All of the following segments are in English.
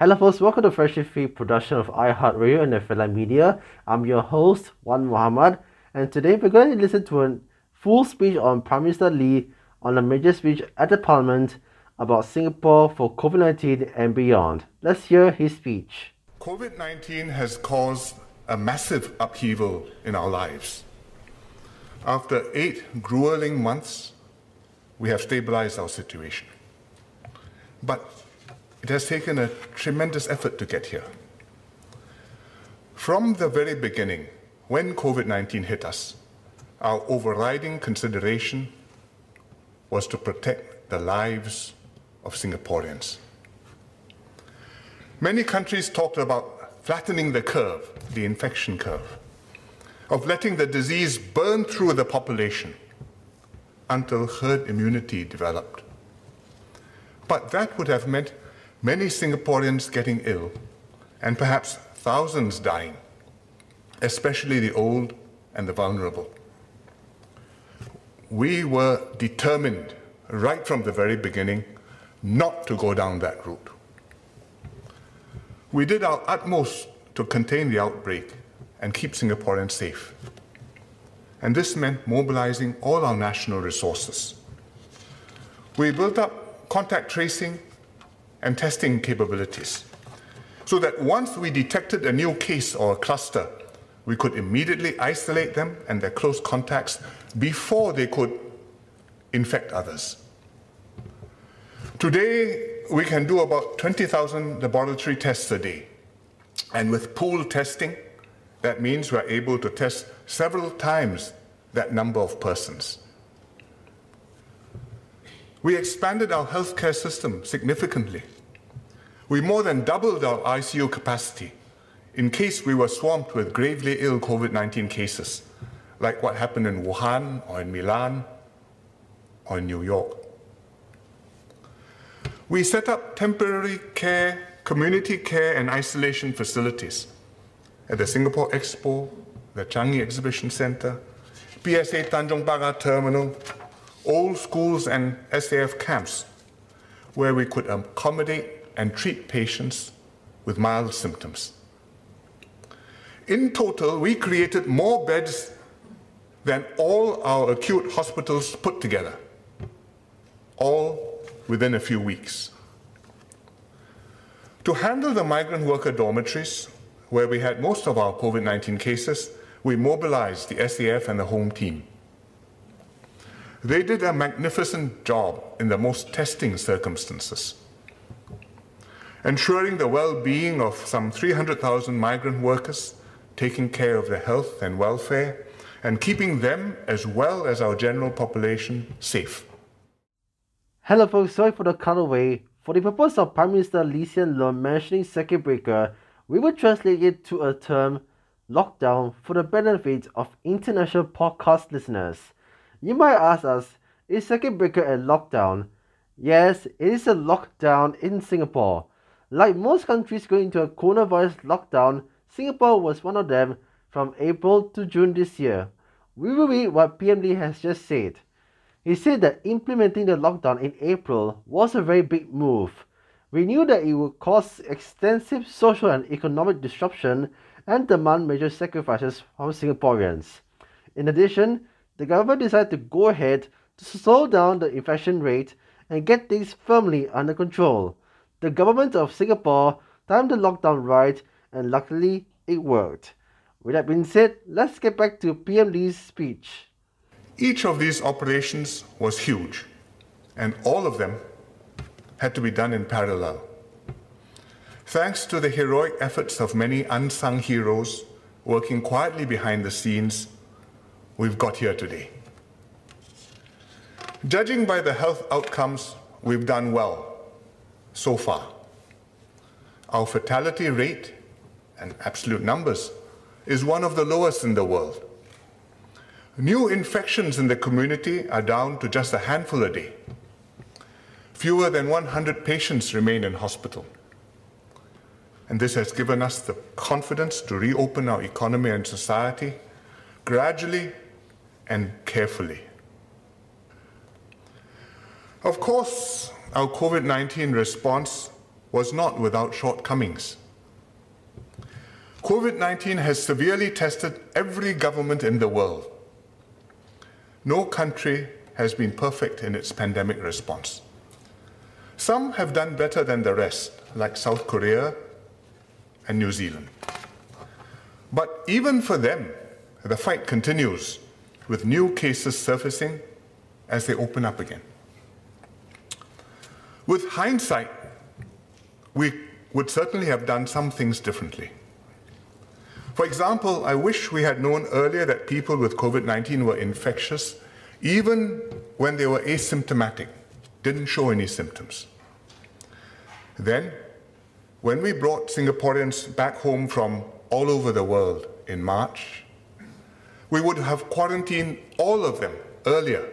Hello folks, welcome to Freshly Feed production of iHeartRadio and FLI Media. I'm your host, Wan Muhammad, and today we're going to listen to a full speech on Prime Minister Lee on a major speech at the Parliament about Singapore for COVID-19 and beyond. Let's hear his speech. COVID-19 has caused a massive upheaval in our lives. After eight grueling months, we have stabilized our situation. But it has taken a tremendous effort to get here. From the very beginning, when COVID 19 hit us, our overriding consideration was to protect the lives of Singaporeans. Many countries talked about flattening the curve, the infection curve, of letting the disease burn through the population until herd immunity developed. But that would have meant many Singaporeans getting ill, and perhaps thousands dying, especially the old and the vulnerable. We were determined right from the very beginning not to go down that route. We did our utmost to contain the outbreak and keep Singaporeans safe. And this meant mobilizing all our national resources. We built up contact tracing and testing capabilities so that once we detected a new case or a cluster, we could immediately isolate them and their close contacts before they could infect others. Today, we can do about 20,000 laboratory tests a day. And with pool testing, that means we're able to test several times that number of persons. We expanded our healthcare system significantly. We more than doubled our ICU capacity in case we were swamped with gravely ill COVID 19 cases, like what happened in Wuhan or in Milan or in New York. We set up temporary care, community care, and isolation facilities at the Singapore Expo, the Changi Exhibition Center, PSA Tanjong Pagar Terminal, old schools and SAF camps where we could accommodate and treat patients with mild symptoms. In total, we created more beds than all our acute hospitals put together, all within a few weeks. To handle the migrant worker dormitories, where we had most of our COVID 19 cases, we mobilized the SAF and the home team. They did a magnificent job in the most testing circumstances, ensuring the well being of some 300,000 migrant workers, taking care of their health and welfare, and keeping them, as well as our general population, safe. Hello folks, sorry for the cutaway. For the purpose of Prime Minister Lee Hsien Loong mentioning circuit breaker, we will translate it to a term lockdown for the benefit of international podcast listeners. You might ask us, is circuit breaker a lockdown? Yes, it is a lockdown in Singapore. Like most countries going into a coronavirus lockdown, Singapore was one of them from April to June this year. We will read what PM Lee has just said. He said that implementing the lockdown in April was a very big move. We knew that it would cause extensive social and economic disruption and demand major sacrifices from Singaporeans. In addition, the government decided to go ahead to slow down the infection rate and get things firmly under control. The government of Singapore timed the lockdown right and luckily it worked. With that being said, let's get back to PM Lee's speech. Each of these operations was huge, and all of them had to be done in parallel. Thanks to the heroic efforts of many unsung heroes working quietly behind the scenes, we've got here today. Judging by the health outcomes, we've done well so far. Our fatality rate and absolute numbers is one of the lowest in the world. New infections in the community are down to just a handful a day. Fewer than 100 patients remain in hospital. And this has given us the confidence to reopen our economy and society gradually and carefully. Of course, our COVID 19 response was not without shortcomings. COVID 19 has severely tested every government in the world. No country has been perfect in its pandemic response. Some have done better than the rest, like South Korea and New Zealand. But even for them, the fight continues with new cases surfacing as they open up again. With hindsight, we would certainly have done some things differently. For example, I wish we had known earlier that people with COVID 19 were infectious even when they were asymptomatic, didn't show any symptoms. Then, when we brought Singaporeans back home from all over the world in March, we would have quarantined all of them earlier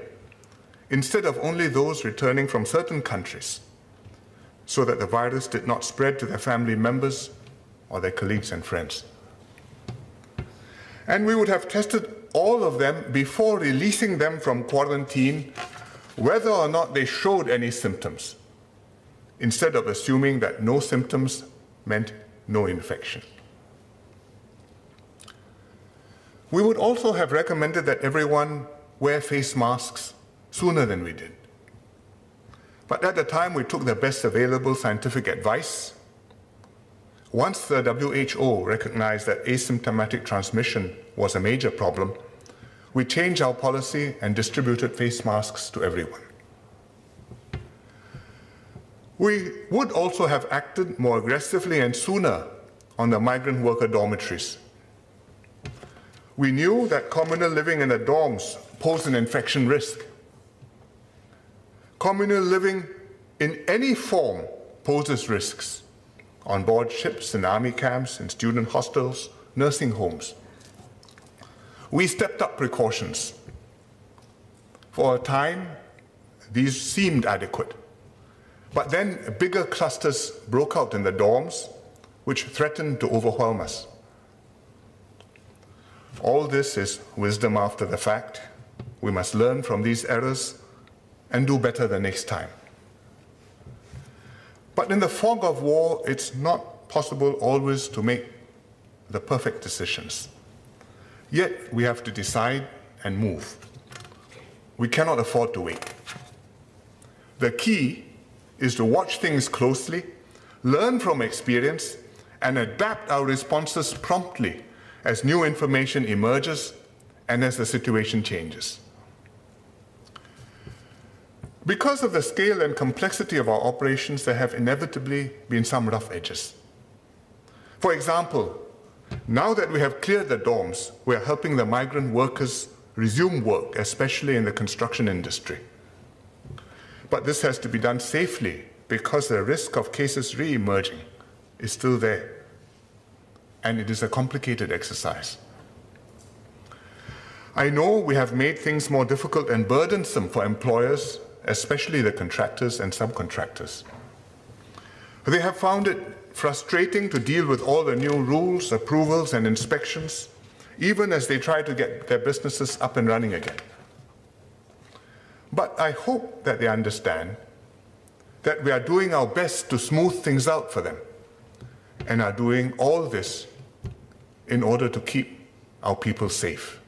instead of only those returning from certain countries so that the virus did not spread to their family members or their colleagues and friends. And we would have tested all of them before releasing them from quarantine, whether or not they showed any symptoms, instead of assuming that no symptoms meant no infection. We would also have recommended that everyone wear face masks sooner than we did. But at the time, we took the best available scientific advice. Once the WHO recognized that asymptomatic transmission was a major problem, we changed our policy and distributed face masks to everyone. We would also have acted more aggressively and sooner on the migrant worker dormitories. We knew that communal living in the dorms posed an infection risk communal living in any form poses risks on board ships, in army camps, in student hostels, nursing homes. We stepped up precautions. For a time, these seemed adequate. But then bigger clusters broke out in the dorms, which threatened to overwhelm us. All this is wisdom after the fact. We must learn from these errors and do better the next time. But in the fog of war, it's not possible always to make the perfect decisions. Yet we have to decide and move. We cannot afford to wait. The key is to watch things closely, learn from experience, and adapt our responses promptly as new information emerges and as the situation changes. Because of the scale and complexity of our operations, there have inevitably been some rough edges. For example, now that we have cleared the dorms, we are helping the migrant workers resume work, especially in the construction industry. But this has to be done safely because the risk of cases re-emerging is still there. And it is a complicated exercise. I know we have made things more difficult and burdensome for employers especially the contractors and subcontractors. They have found it frustrating to deal with all the new rules, approvals, and inspections, even as they try to get their businesses up and running again. But I hope that they understand that we are doing our best to smooth things out for them and are doing all this in order to keep our people safe.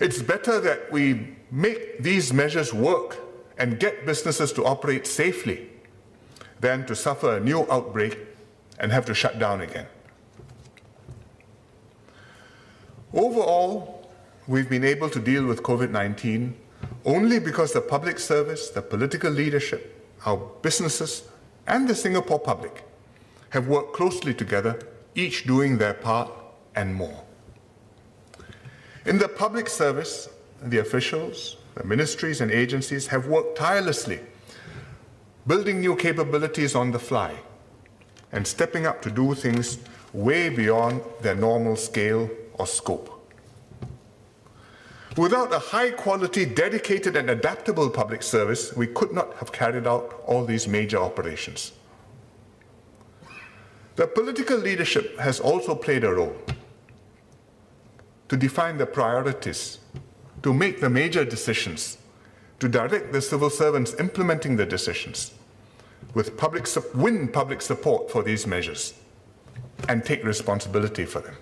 It's better that we make these measures work and get businesses to operate safely than to suffer a new outbreak and have to shut down again. Overall, we've been able to deal with COVID 19 only because the public service, the political leadership, our businesses, and the Singapore public have worked closely together, each doing their part and more. In the public service, the officials, the ministries and agencies have worked tirelessly, building new capabilities on the fly and stepping up to do things way beyond their normal scale or scope. Without a high quality, dedicated, and adaptable public service, we could not have carried out all these major operations. The political leadership has also played a role to define the priorities to make the major decisions, to direct the civil servants implementing the decisions, with public, win public support for these measures and take responsibility for them.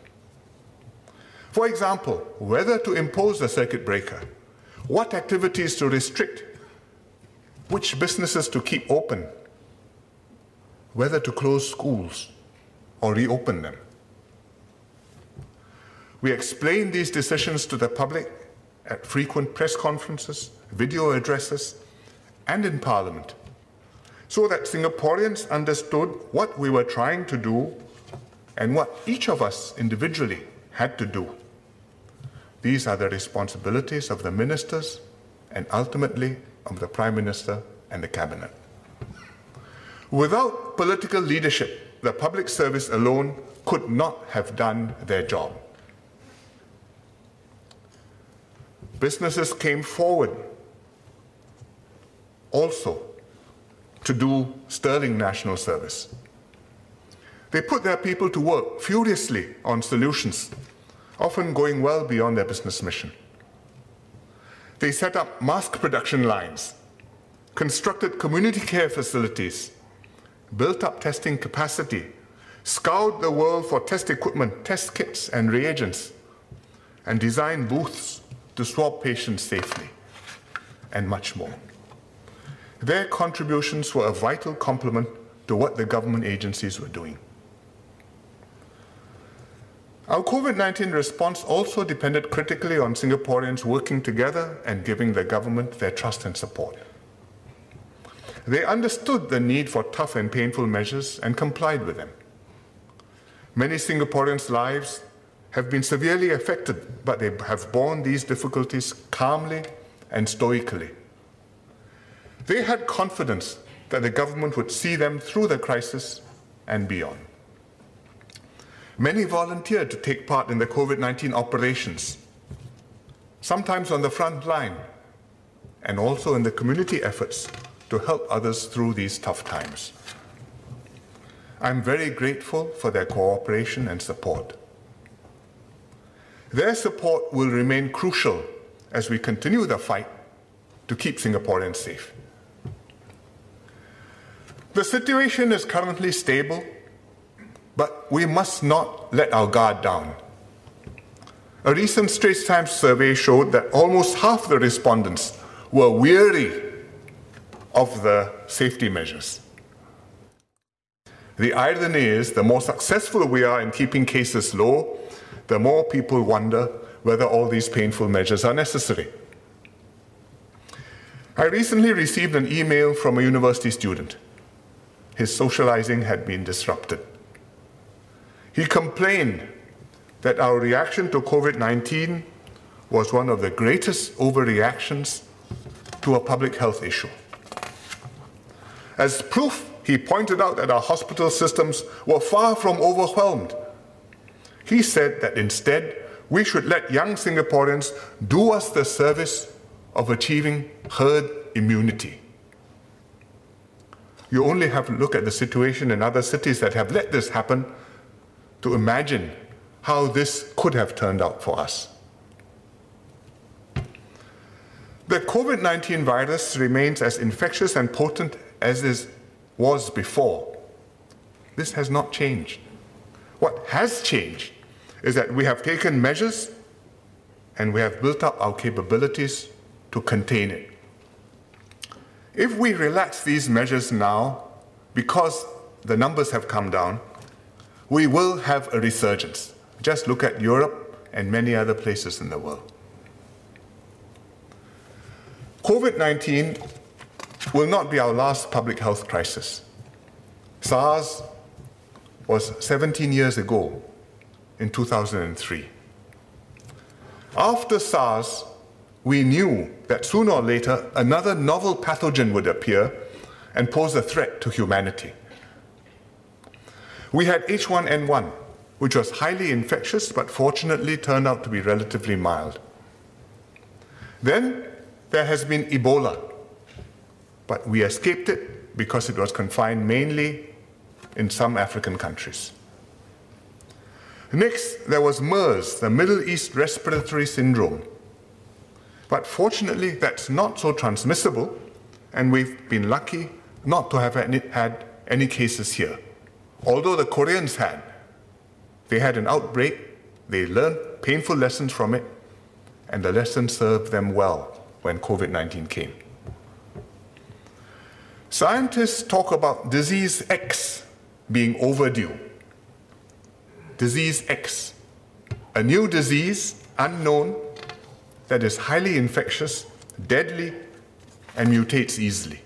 For example, whether to impose a circuit breaker, what activities to restrict, which businesses to keep open, whether to close schools or reopen them. We explain these decisions to the public at frequent press conferences, video addresses, and in Parliament, so that Singaporeans understood what we were trying to do and what each of us individually had to do. These are the responsibilities of the ministers and ultimately of the Prime Minister and the Cabinet. Without political leadership, the public service alone could not have done their job. Businesses came forward also to do sterling national service. They put their people to work furiously on solutions often going well beyond their business mission. They set up mask production lines, constructed community care facilities, built up testing capacity, scoured the world for test equipment, test kits, and reagents, and designed booths to swab patients safely, and much more. Their contributions were a vital complement to what the government agencies were doing. Our COVID-19 response also depended critically on Singaporeans working together and giving the government their trust and support. They understood the need for tough and painful measures and complied with them. Many Singaporeans' lives have been severely affected, but they have borne these difficulties calmly and stoically. They had confidence that the government would see them through the crisis and beyond. Many volunteered to take part in the COVID 19 operations, sometimes on the front line, and also in the community efforts to help others through these tough times. I'm very grateful for their cooperation and support. Their support will remain crucial as we continue the fight to keep Singaporeans safe. The situation is currently stable but we must not let our guard down. A recent Straits Times survey showed that almost half the respondents were weary of the safety measures. The irony is, the more successful we are in keeping cases low, the more people wonder whether all these painful measures are necessary. I recently received an email from a university student. His socializing had been disrupted. He complained that our reaction to COVID 19 was one of the greatest overreactions to a public health issue. As proof, he pointed out that our hospital systems were far from overwhelmed. He said that instead, we should let young Singaporeans do us the service of achieving herd immunity. You only have to look at the situation in other cities that have let this happen to imagine how this could have turned out for us. The COVID 19 virus remains as infectious and potent as it was before. This has not changed. What has changed is that we have taken measures and we have built up our capabilities to contain it. If we relax these measures now, because the numbers have come down, we will have a resurgence. Just look at Europe and many other places in the world. COVID 19 will not be our last public health crisis. SARS was 17 years ago in 2003. After SARS, we knew that sooner or later another novel pathogen would appear and pose a threat to humanity. We had H1N1, which was highly infectious but fortunately turned out to be relatively mild. Then there has been Ebola, but we escaped it because it was confined mainly in some African countries. Next, there was MERS, the Middle East Respiratory Syndrome. But fortunately, that's not so transmissible, and we've been lucky not to have had any cases here. Although the Koreans had, they had an outbreak, they learned painful lessons from it, and the lesson served them well when COVID 19 came. Scientists talk about disease X being overdue. Disease X, a new disease, unknown, that is highly infectious, deadly, and mutates easily.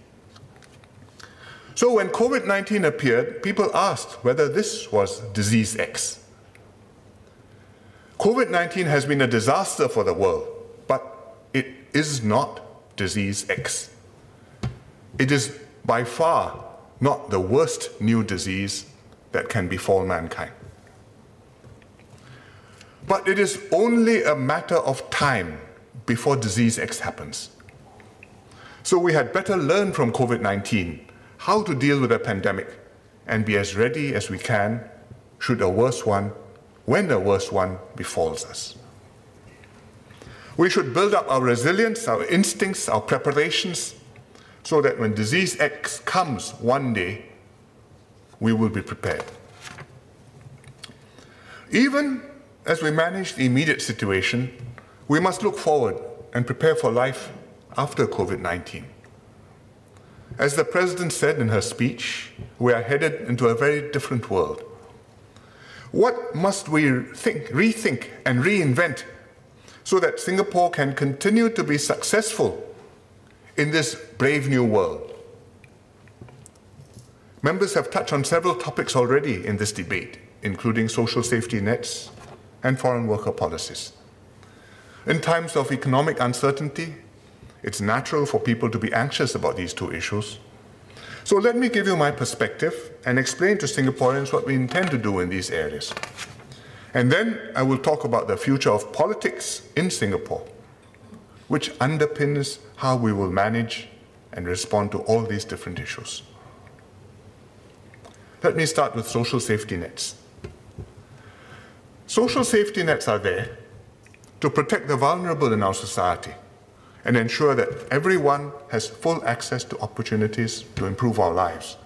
So when COVID 19 appeared, people asked whether this was disease X. COVID 19 has been a disaster for the world, but it is not disease X. It is by far not the worst new disease that can befall mankind. But it is only a matter of time before disease X happens. So we had better learn from COVID 19 how to deal with a pandemic and be as ready as we can should a worse one, when a worse one befalls us. We should build up our resilience, our instincts, our preparations, so that when disease X comes one day, we will be prepared. Even as we manage the immediate situation, we must look forward and prepare for life after COVID 19. As the President said in her speech, we are headed into a very different world. What must we think, rethink, and reinvent so that Singapore can continue to be successful in this brave new world? Members have touched on several topics already in this debate, including social safety nets and foreign worker policies. In times of economic uncertainty, it's natural for people to be anxious about these two issues. So let me give you my perspective and explain to Singaporeans what we intend to do in these areas. And then I will talk about the future of politics in Singapore, which underpins how we will manage and respond to all these different issues. Let me start with social safety nets. Social safety nets are there to protect the vulnerable in our society and ensure that everyone has full access to opportunities to improve our lives.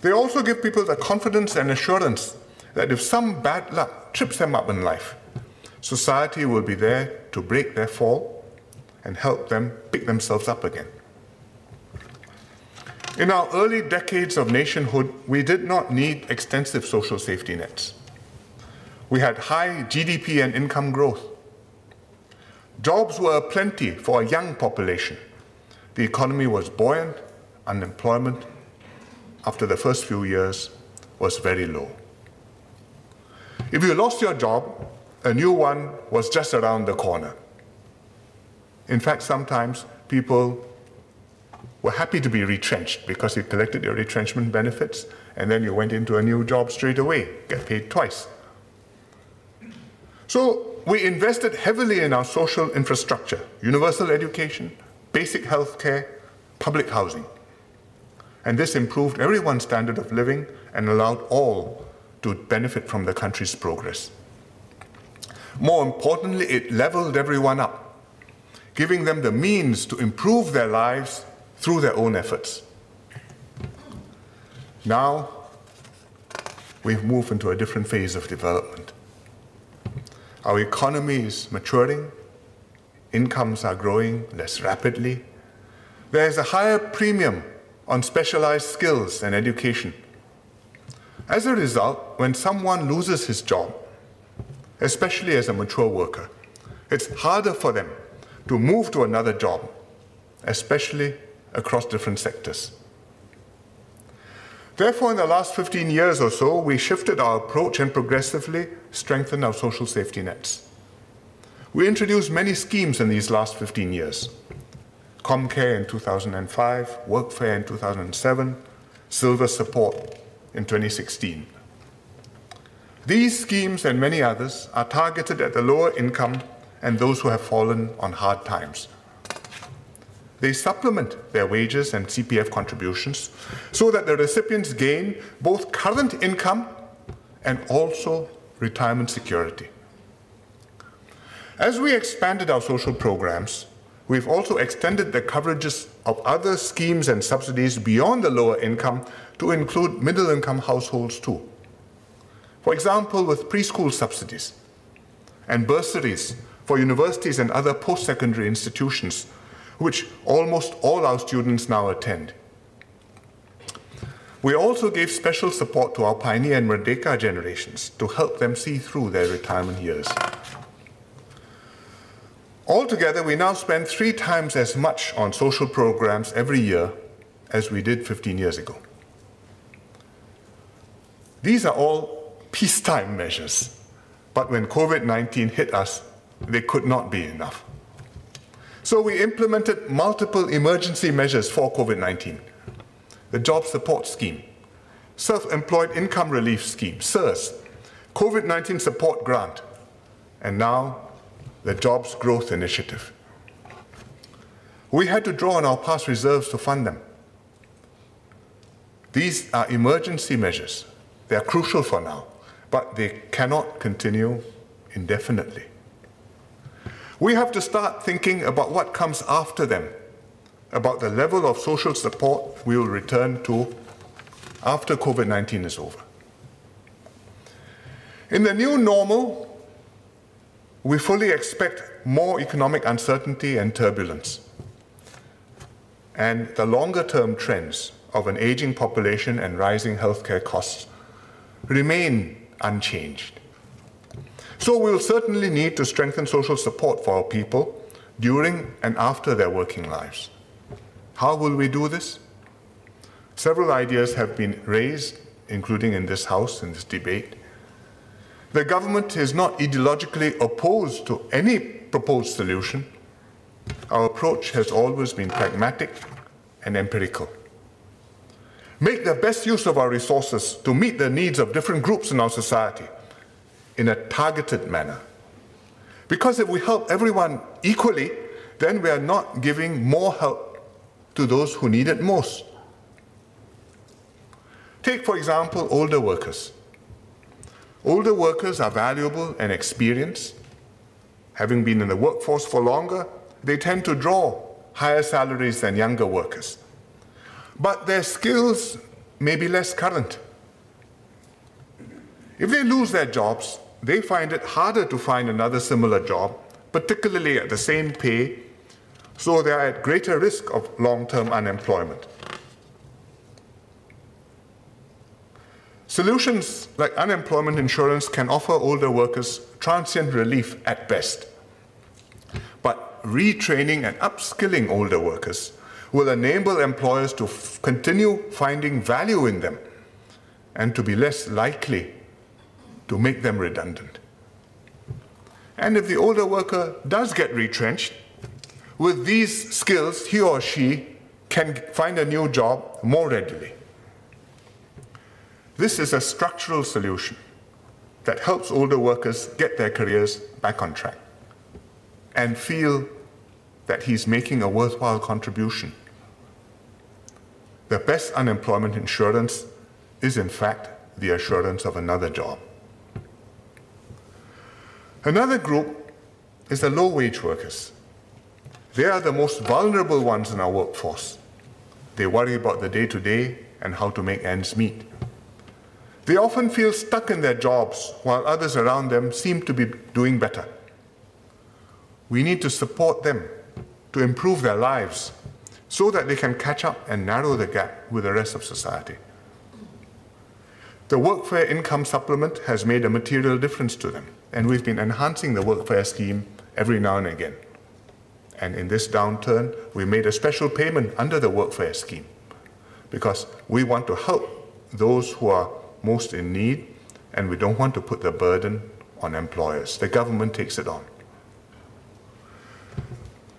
They also give people the confidence and assurance that if some bad luck trips them up in life, society will be there to break their fall and help them pick themselves up again. In our early decades of nationhood, we did not need extensive social safety nets. We had high GDP and income growth. Jobs were plenty for a young population. The economy was buoyant, unemployment, after the first few years, was very low. If you lost your job, a new one was just around the corner. In fact, sometimes people were happy to be retrenched because you collected your retrenchment benefits and then you went into a new job straight away, get paid twice. So we invested heavily in our social infrastructure, universal education, basic health care, public housing. And this improved everyone's standard of living and allowed all to benefit from the country's progress. More importantly, it leveled everyone up, giving them the means to improve their lives through their own efforts. Now, we've moved into a different phase of development. Our economy is maturing, incomes are growing less rapidly. There is a higher premium on specialized skills and education. As a result, when someone loses his job, especially as a mature worker, it's harder for them to move to another job, especially across different sectors. Therefore, in the last 15 years or so, we shifted our approach and progressively strengthened our social safety nets. We introduced many schemes in these last 15 years. ComCare in 2005, Workfare in 2007, Silver Support in 2016. These schemes and many others are targeted at the lower income and those who have fallen on hard times. They supplement their wages and CPF contributions so that the recipients gain both current income and also retirement security. As we expanded our social programs, We've also extended the coverages of other schemes and subsidies beyond the lower income to include middle income households too. For example, with preschool subsidies and bursaries for universities and other post secondary institutions, which almost all our students now attend. We also gave special support to our Pioneer and Merdeka generations to help them see through their retirement years. Altogether, we now spend three times as much on social programs every year as we did 15 years ago. These are all peacetime measures, but when COVID 19 hit us, they could not be enough. So we implemented multiple emergency measures for COVID 19 the Job Support Scheme, Self Employed Income Relief Scheme, SIRS, COVID 19 Support Grant, and now the Jobs Growth Initiative. We had to draw on our past reserves to fund them. These are emergency measures. They are crucial for now, but they cannot continue indefinitely. We have to start thinking about what comes after them, about the level of social support we will return to after COVID 19 is over. In the new normal, we fully expect more economic uncertainty and turbulence. And the longer term trends of an aging population and rising healthcare costs remain unchanged. So we'll certainly need to strengthen social support for our people during and after their working lives. How will we do this? Several ideas have been raised, including in this House, in this debate. The government is not ideologically opposed to any proposed solution. Our approach has always been pragmatic and empirical. Make the best use of our resources to meet the needs of different groups in our society in a targeted manner. Because if we help everyone equally, then we are not giving more help to those who need it most. Take, for example, older workers. Older workers are valuable and experienced. Having been in the workforce for longer, they tend to draw higher salaries than younger workers. But their skills may be less current. If they lose their jobs, they find it harder to find another similar job, particularly at the same pay, so they are at greater risk of long term unemployment. Solutions like unemployment insurance can offer older workers transient relief at best. But retraining and upskilling older workers will enable employers to continue finding value in them and to be less likely to make them redundant. And if the older worker does get retrenched, with these skills, he or she can find a new job more readily. This is a structural solution that helps older workers get their careers back on track and feel that he's making a worthwhile contribution. The best unemployment insurance is, in fact, the assurance of another job. Another group is the low wage workers. They are the most vulnerable ones in our workforce. They worry about the day to day and how to make ends meet. They often feel stuck in their jobs while others around them seem to be doing better. We need to support them to improve their lives so that they can catch up and narrow the gap with the rest of society. The Workfare Income Supplement has made a material difference to them, and we've been enhancing the Workfare scheme every now and again. And in this downturn, we made a special payment under the Workfare scheme because we want to help those who are most in need, and we don't want to put the burden on employers. The government takes it on.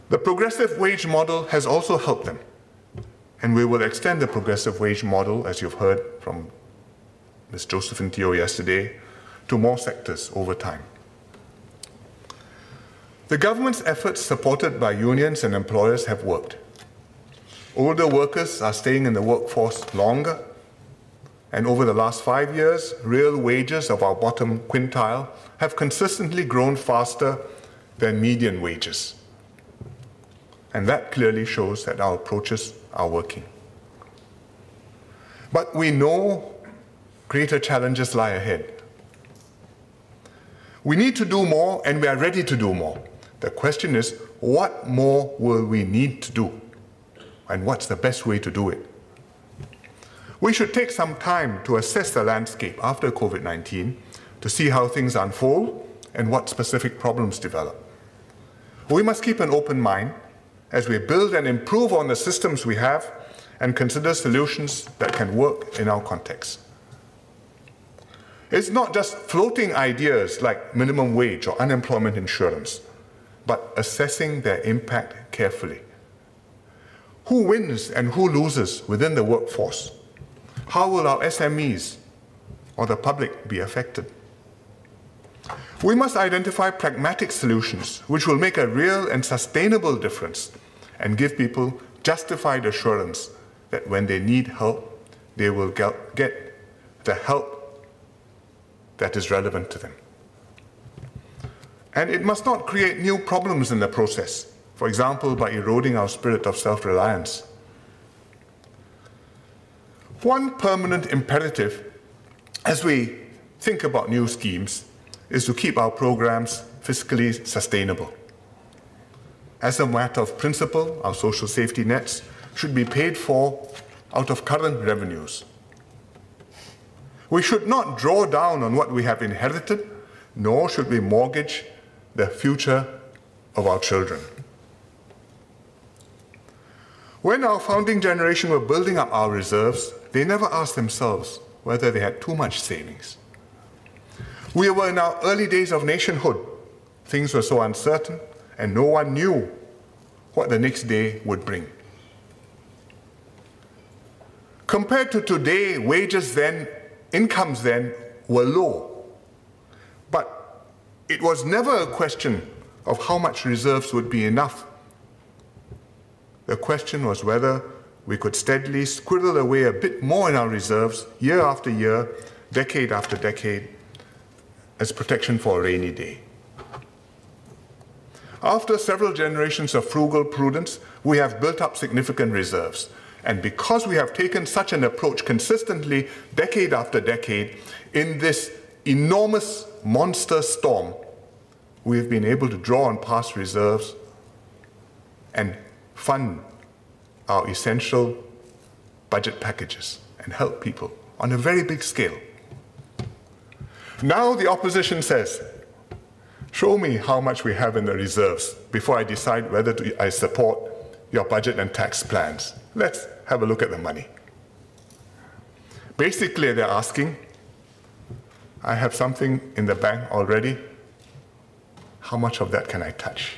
The progressive wage model has also helped them, and we will extend the progressive wage model, as you've heard from Ms. Josephine Teo yesterday, to more sectors over time. The government's efforts, supported by unions and employers, have worked. Older workers are staying in the workforce longer and over the last five years, real wages of our bottom quintile have consistently grown faster than median wages. And that clearly shows that our approaches are working. But we know greater challenges lie ahead. We need to do more and we are ready to do more. The question is, what more will we need to do? And what's the best way to do it? We should take some time to assess the landscape after COVID 19 to see how things unfold and what specific problems develop. We must keep an open mind as we build and improve on the systems we have and consider solutions that can work in our context. It's not just floating ideas like minimum wage or unemployment insurance, but assessing their impact carefully. Who wins and who loses within the workforce? How will our SMEs or the public be affected? We must identify pragmatic solutions which will make a real and sustainable difference and give people justified assurance that when they need help, they will get the help that is relevant to them. And it must not create new problems in the process, for example, by eroding our spirit of self reliance. One permanent imperative as we think about new schemes is to keep our programs fiscally sustainable. As a matter of principle, our social safety nets should be paid for out of current revenues. We should not draw down on what we have inherited, nor should we mortgage the future of our children. When our founding generation were building up our reserves, they never asked themselves whether they had too much savings. We were in our early days of nationhood. Things were so uncertain, and no one knew what the next day would bring. Compared to today, wages then, incomes then were low. But it was never a question of how much reserves would be enough. The question was whether we could steadily squirrel away a bit more in our reserves year after year, decade after decade, as protection for a rainy day. After several generations of frugal prudence, we have built up significant reserves. And because we have taken such an approach consistently, decade after decade, in this enormous monster storm, we have been able to draw on past reserves and fund our essential budget packages and help people on a very big scale. Now the opposition says, show me how much we have in the reserves before I decide whether to, I support your budget and tax plans. Let's have a look at the money. Basically, they're asking, I have something in the bank already. How much of that can I touch?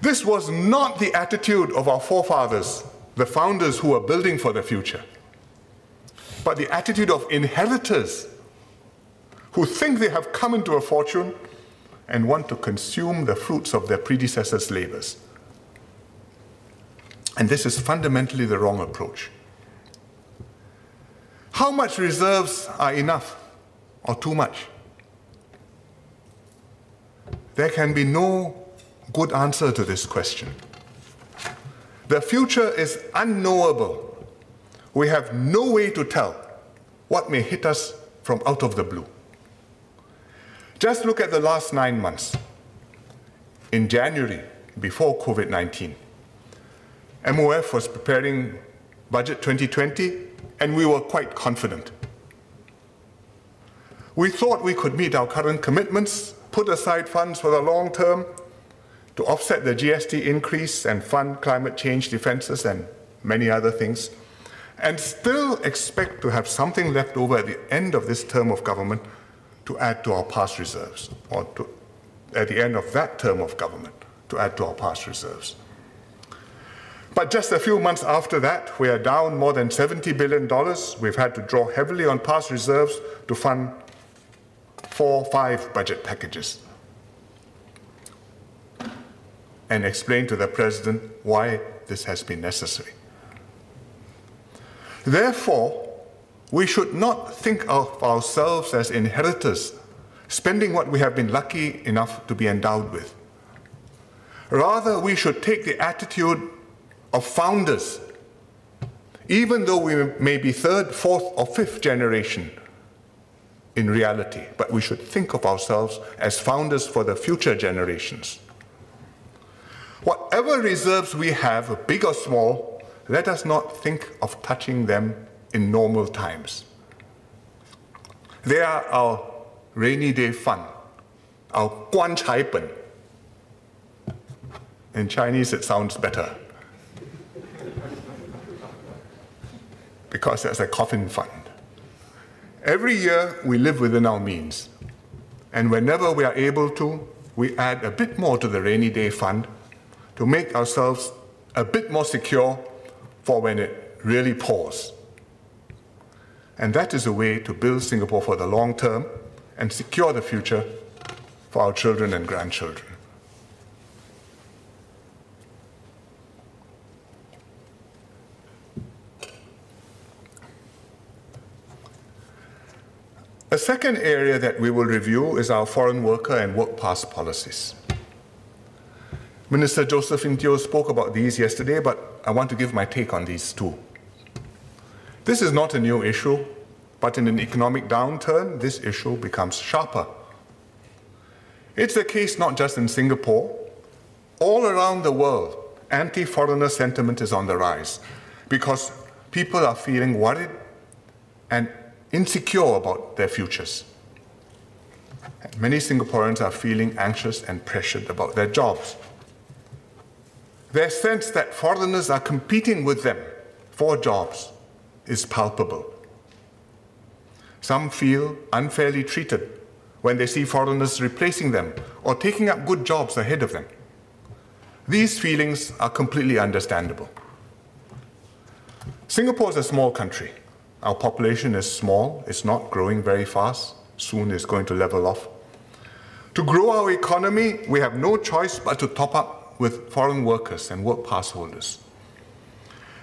This was not the attitude of our forefathers, the founders who were building for the future, but the attitude of inheritors who think they have come into a fortune and want to consume the fruits of their predecessors' labors. And this is fundamentally the wrong approach. How much reserves are enough or too much? There can be no good answer to this question. The future is unknowable. We have no way to tell what may hit us from out of the blue. Just look at the last nine months. In January, before COVID 19, MOF was preparing Budget 2020, and we were quite confident. We thought we could meet our current commitments, put aside funds for the long term, to offset the GST increase and fund climate change defenses and many other things, and still expect to have something left over at the end of this term of government to add to our past reserves, or to, at the end of that term of government, to add to our past reserves. But just a few months after that, we are down more than $70 billion. We've had to draw heavily on past reserves to fund four, five budget packages and explain to the President why this has been necessary. Therefore, we should not think of ourselves as inheritors, spending what we have been lucky enough to be endowed with. Rather, we should take the attitude of founders, even though we may be third, fourth, or fifth generation in reality, but we should think of ourselves as founders for the future generations. Whatever reserves we have, big or small, let us not think of touching them in normal times. They are our rainy day fund, our guan chai pen. In Chinese, it sounds better. because it's a coffin fund. Every year, we live within our means. And whenever we are able to, we add a bit more to the rainy day fund to make ourselves a bit more secure for when it really pours. And that is a way to build Singapore for the long term and secure the future for our children and grandchildren. A second area that we will review is our foreign worker and work pass policies. Minister Josephine Teo spoke about these yesterday, but I want to give my take on these too. This is not a new issue, but in an economic downturn, this issue becomes sharper. It's the case not just in Singapore, all around the world, anti foreigner sentiment is on the rise because people are feeling worried and insecure about their futures. Many Singaporeans are feeling anxious and pressured about their jobs. Their sense that foreigners are competing with them for jobs is palpable. Some feel unfairly treated when they see foreigners replacing them or taking up good jobs ahead of them. These feelings are completely understandable. Singapore is a small country. Our population is small, it's not growing very fast, soon it's going to level off. To grow our economy, we have no choice but to top up with foreign workers and work pass holders.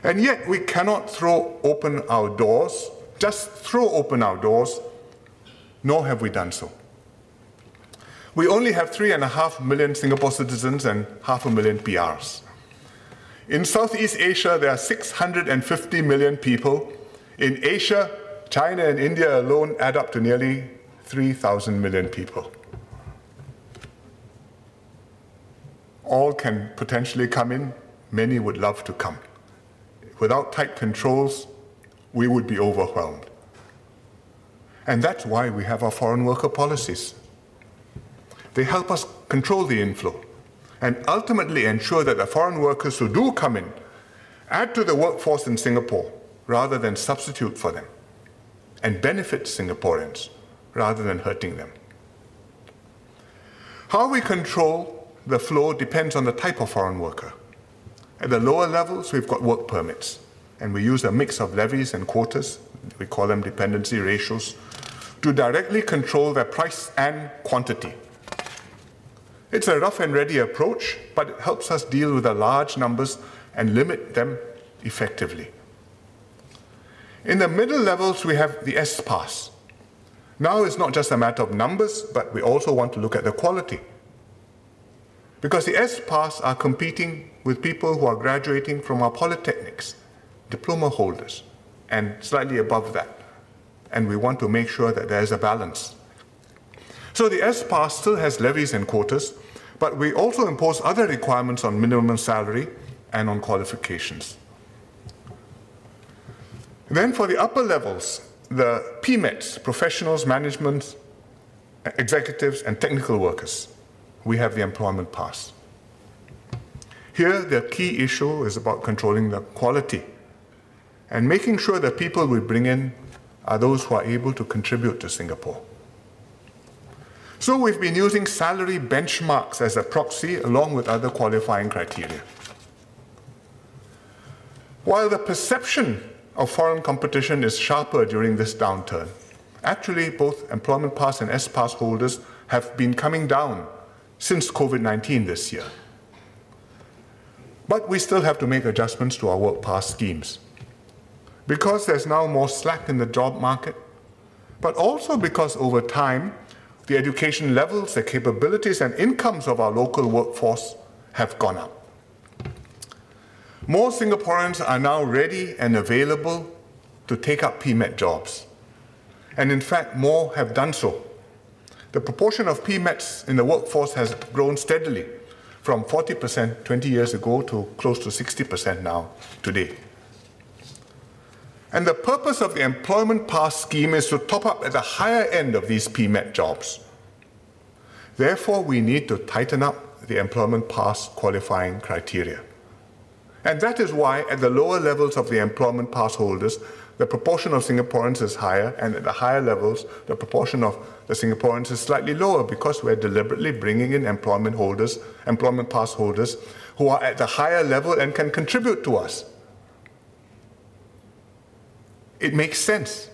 And yet we cannot throw open our doors, just throw open our doors, nor have we done so. We only have three and a half million Singapore citizens and half a million PRs. In Southeast Asia, there are 650 million people in Asia, China and India alone add up to nearly 3,000 million people. All can potentially come in, many would love to come. Without tight controls, we would be overwhelmed. And that's why we have our foreign worker policies. They help us control the inflow and ultimately ensure that the foreign workers who do come in add to the workforce in Singapore rather than substitute for them, and benefit Singaporeans rather than hurting them. How we control the flow depends on the type of foreign worker. At the lower levels, we've got work permits, and we use a mix of levies and quotas, we call them dependency ratios, to directly control their price and quantity. It's a rough and ready approach, but it helps us deal with the large numbers and limit them effectively. In the middle levels, we have the S pass. Now it's not just a matter of numbers, but we also want to look at the quality. Because the S pass are competing with people who are graduating from our polytechnics, diploma holders, and slightly above that. And we want to make sure that there's a balance. So the S pass still has levies and quotas, but we also impose other requirements on minimum salary and on qualifications. Then for the upper levels, the PMETs, professionals, management, executives, and technical workers, we have the employment pass. Here, the key issue is about controlling the quality and making sure that people we bring in are those who are able to contribute to Singapore. So we've been using salary benchmarks as a proxy along with other qualifying criteria. While the perception of foreign competition is sharper during this downturn. Actually, both employment pass and S pass holders have been coming down since COVID 19 this year. But we still have to make adjustments to our work pass schemes. Because there's now more slack in the job market, but also because over time, the education levels, the capabilities, and incomes of our local workforce have gone up. More Singaporeans are now ready and available to take up PMET jobs. And in fact, more have done so. The proportion of PMETs in the workforce has grown steadily from 40% 20 years ago to close to 60% now today. And the purpose of the employment pass scheme is to top up at the higher end of these PMET jobs. Therefore, we need to tighten up the employment pass qualifying criteria. And that is why at the lower levels of the employment pass holders, the proportion of Singaporeans is higher, and at the higher levels, the proportion of the Singaporeans is slightly lower because we're deliberately bringing in employment holders, employment pass holders, who are at the higher level and can contribute to us. It makes sense.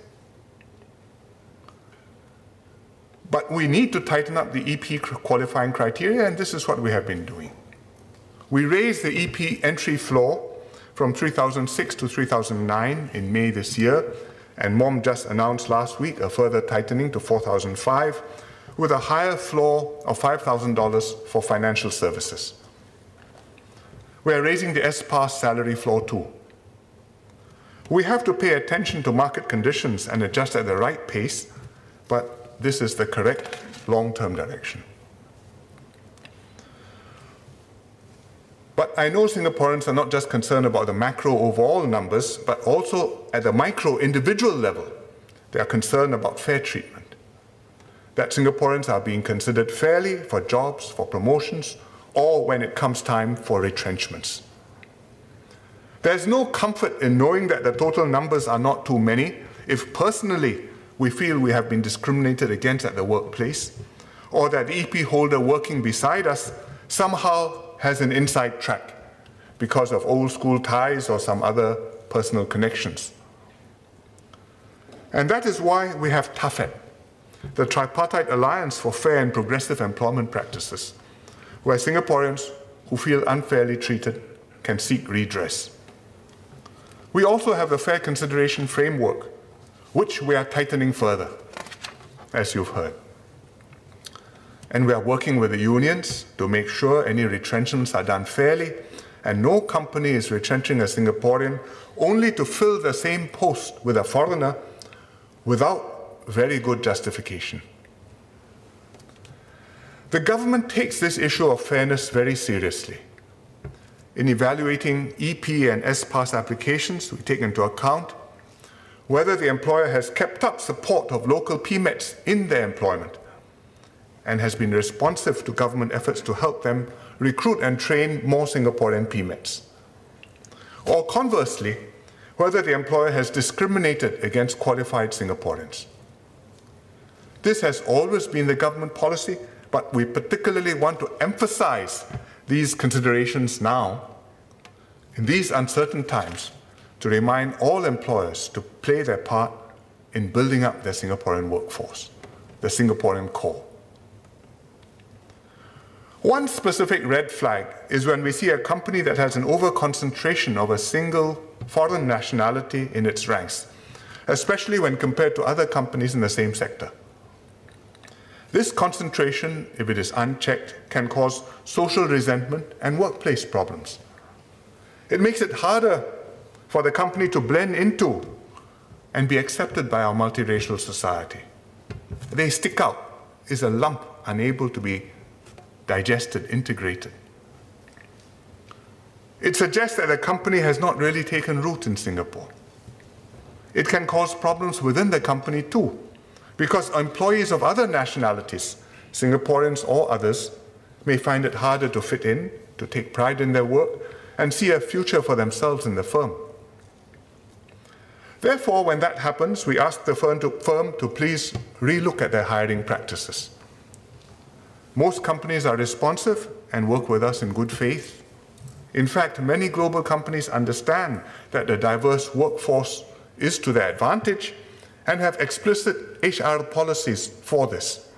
But we need to tighten up the EP qualifying criteria, and this is what we have been doing. We raised the EP entry floor from 3006 to 3009 in May this year, and MOM just announced last week a further tightening to 4005 with a higher floor of $5,000 for financial services. We are raising the S-Pass salary floor too. We have to pay attention to market conditions and adjust at the right pace, but this is the correct long-term direction. But I know Singaporeans are not just concerned about the macro overall numbers, but also at the micro individual level. They are concerned about fair treatment. That Singaporeans are being considered fairly for jobs, for promotions, or when it comes time for retrenchments. There's no comfort in knowing that the total numbers are not too many if personally we feel we have been discriminated against at the workplace, or that the EP holder working beside us somehow has an inside track because of old school ties or some other personal connections. And that is why we have TAFEP, the Tripartite Alliance for Fair and Progressive Employment Practices, where Singaporeans who feel unfairly treated can seek redress. We also have the Fair Consideration Framework, which we are tightening further, as you've heard. And we are working with the unions to make sure any retrenchments are done fairly and no company is retrenching a Singaporean only to fill the same post with a foreigner without very good justification. The government takes this issue of fairness very seriously. In evaluating EP and S-Pass applications, we take into account whether the employer has kept up support of local PMETs in their employment and has been responsive to government efforts to help them recruit and train more Singaporean PMETs. Or conversely, whether the employer has discriminated against qualified Singaporeans. This has always been the government policy, but we particularly want to emphasize these considerations now, in these uncertain times, to remind all employers to play their part in building up their Singaporean workforce, the Singaporean core. One specific red flag is when we see a company that has an over-concentration of a single foreign nationality in its ranks, especially when compared to other companies in the same sector. This concentration, if it is unchecked, can cause social resentment and workplace problems. It makes it harder for the company to blend into and be accepted by our multiracial society. They stick out, is a lump unable to be digested, integrated. It suggests that a company has not really taken root in Singapore. It can cause problems within the company too, because employees of other nationalities, Singaporeans or others, may find it harder to fit in, to take pride in their work, and see a future for themselves in the firm. Therefore, when that happens, we ask the firm to, firm to please relook at their hiring practices. Most companies are responsive and work with us in good faith. In fact, many global companies understand that the diverse workforce is to their advantage and have explicit HR policies for this.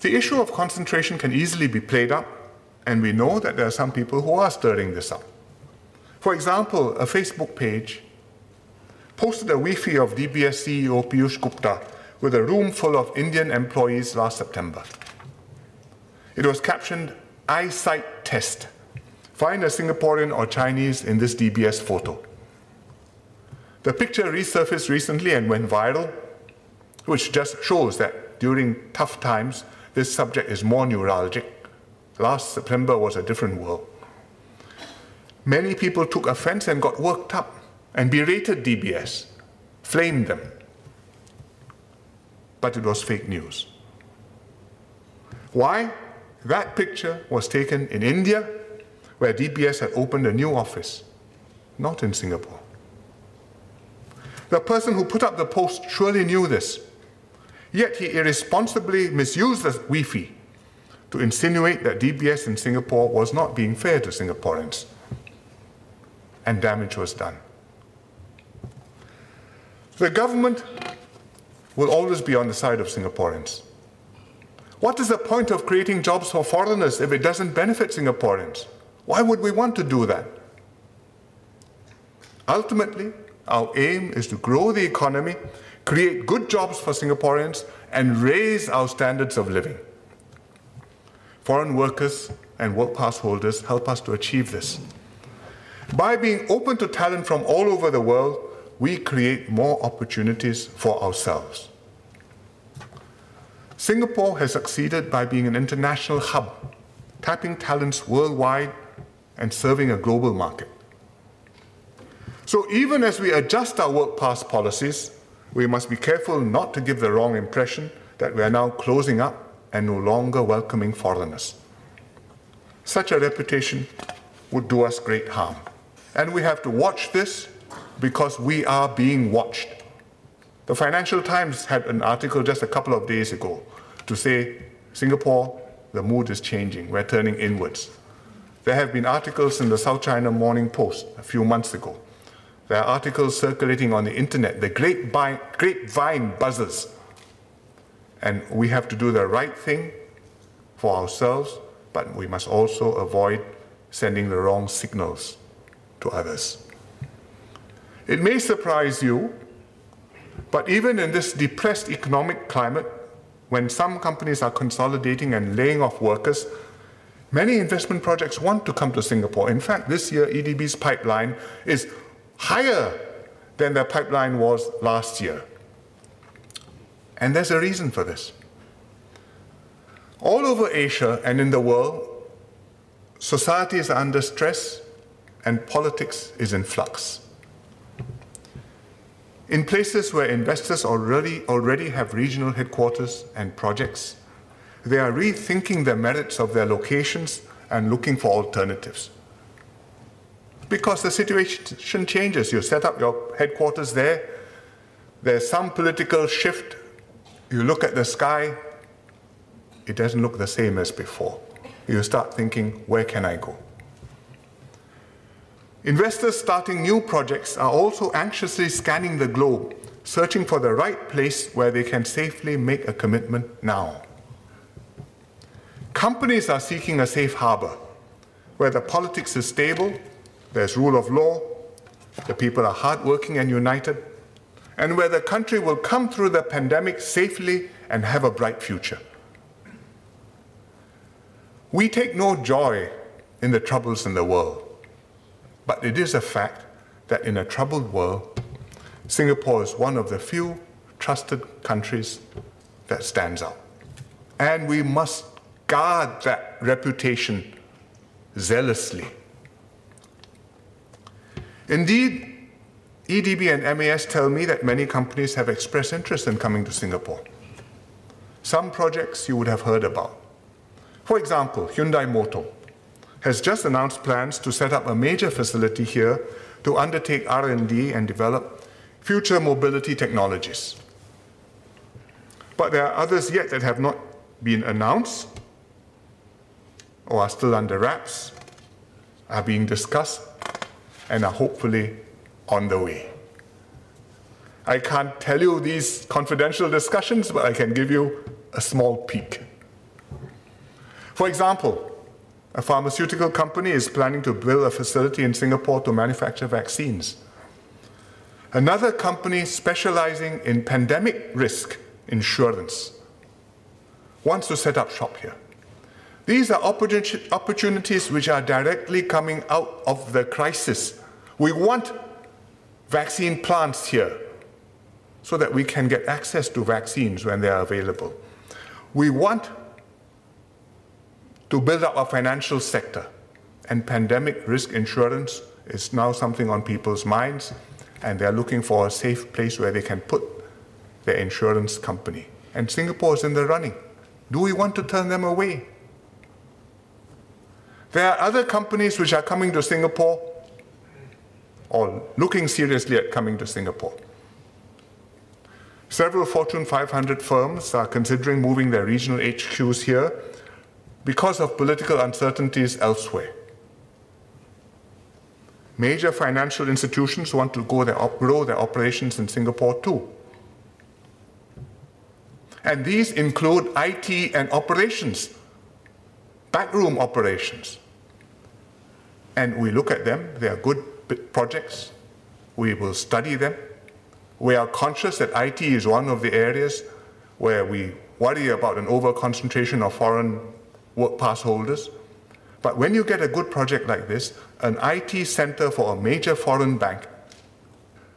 The issue of concentration can easily be played up, and we know that there are some people who are stirring this up. For example, a Facebook page posted a Wi-Fi of DBS CEO Piyush Gupta with a room full of Indian employees last September. It was captioned eyesight test. Find a Singaporean or Chinese in this DBS photo. The picture resurfaced recently and went viral, which just shows that during tough times, this subject is more neuralgic. Last September was a different world. Many people took offense and got worked up and berated DBS, flamed them. But it was fake news. Why? That picture was taken in India, where DBS had opened a new office, not in Singapore. The person who put up the post surely knew this, yet he irresponsibly misused the Wi-Fi to insinuate that DBS in Singapore was not being fair to Singaporeans, and damage was done. The government will always be on the side of Singaporeans. What is the point of creating jobs for foreigners if it doesn't benefit Singaporeans? Why would we want to do that? Ultimately, our aim is to grow the economy, create good jobs for Singaporeans, and raise our standards of living. Foreign workers and work pass holders help us to achieve this. By being open to talent from all over the world, we create more opportunities for ourselves. Singapore has succeeded by being an international hub, tapping talents worldwide and serving a global market. So even as we adjust our work pass policies, we must be careful not to give the wrong impression that we are now closing up and no longer welcoming foreigners. Such a reputation would do us great harm. And we have to watch this because we are being watched. The Financial Times had an article just a couple of days ago to say, Singapore, the mood is changing, we're turning inwards. There have been articles in the South China Morning Post a few months ago. There are articles circulating on the internet, the grapevine, buzzes. And we have to do the right thing for ourselves, but we must also avoid sending the wrong signals to others. It may surprise you but even in this depressed economic climate, when some companies are consolidating and laying off workers, many investment projects want to come to Singapore. In fact, this year, EDB's pipeline is higher than their pipeline was last year. And there's a reason for this. All over Asia and in the world, society is under stress and politics is in flux. In places where investors already, already have regional headquarters and projects, they are rethinking the merits of their locations and looking for alternatives. Because the situation changes. You set up your headquarters there, there's some political shift. You look at the sky, it doesn't look the same as before. You start thinking, where can I go? Investors starting new projects are also anxiously scanning the globe, searching for the right place where they can safely make a commitment now. Companies are seeking a safe harbor where the politics is stable, there's rule of law, the people are hardworking and united, and where the country will come through the pandemic safely and have a bright future. We take no joy in the troubles in the world. But it is a fact that in a troubled world, Singapore is one of the few trusted countries that stands out. And we must guard that reputation zealously. Indeed, EDB and MAS tell me that many companies have expressed interest in coming to Singapore. Some projects you would have heard about. For example, Hyundai Motor has just announced plans to set up a major facility here to undertake R&D and develop future mobility technologies. But there are others yet that have not been announced or are still under wraps, are being discussed, and are hopefully on the way. I can't tell you these confidential discussions, but I can give you a small peek. For example, a pharmaceutical company is planning to build a facility in Singapore to manufacture vaccines. Another company specializing in pandemic risk insurance wants to set up shop here. These are opportunities which are directly coming out of the crisis. We want vaccine plants here so that we can get access to vaccines when they are available. We want to build up our financial sector, and pandemic risk insurance is now something on people's minds, and they're looking for a safe place where they can put their insurance company. And Singapore is in the running. Do we want to turn them away? There are other companies which are coming to Singapore or looking seriously at coming to Singapore. Several Fortune 500 firms are considering moving their regional HQs here because of political uncertainties elsewhere. Major financial institutions want to their, grow their operations in Singapore too. And these include IT and operations, backroom operations. And we look at them, they are good projects. We will study them. We are conscious that IT is one of the areas where we worry about an over-concentration of foreign work pass holders. But when you get a good project like this, an IT center for a major foreign bank,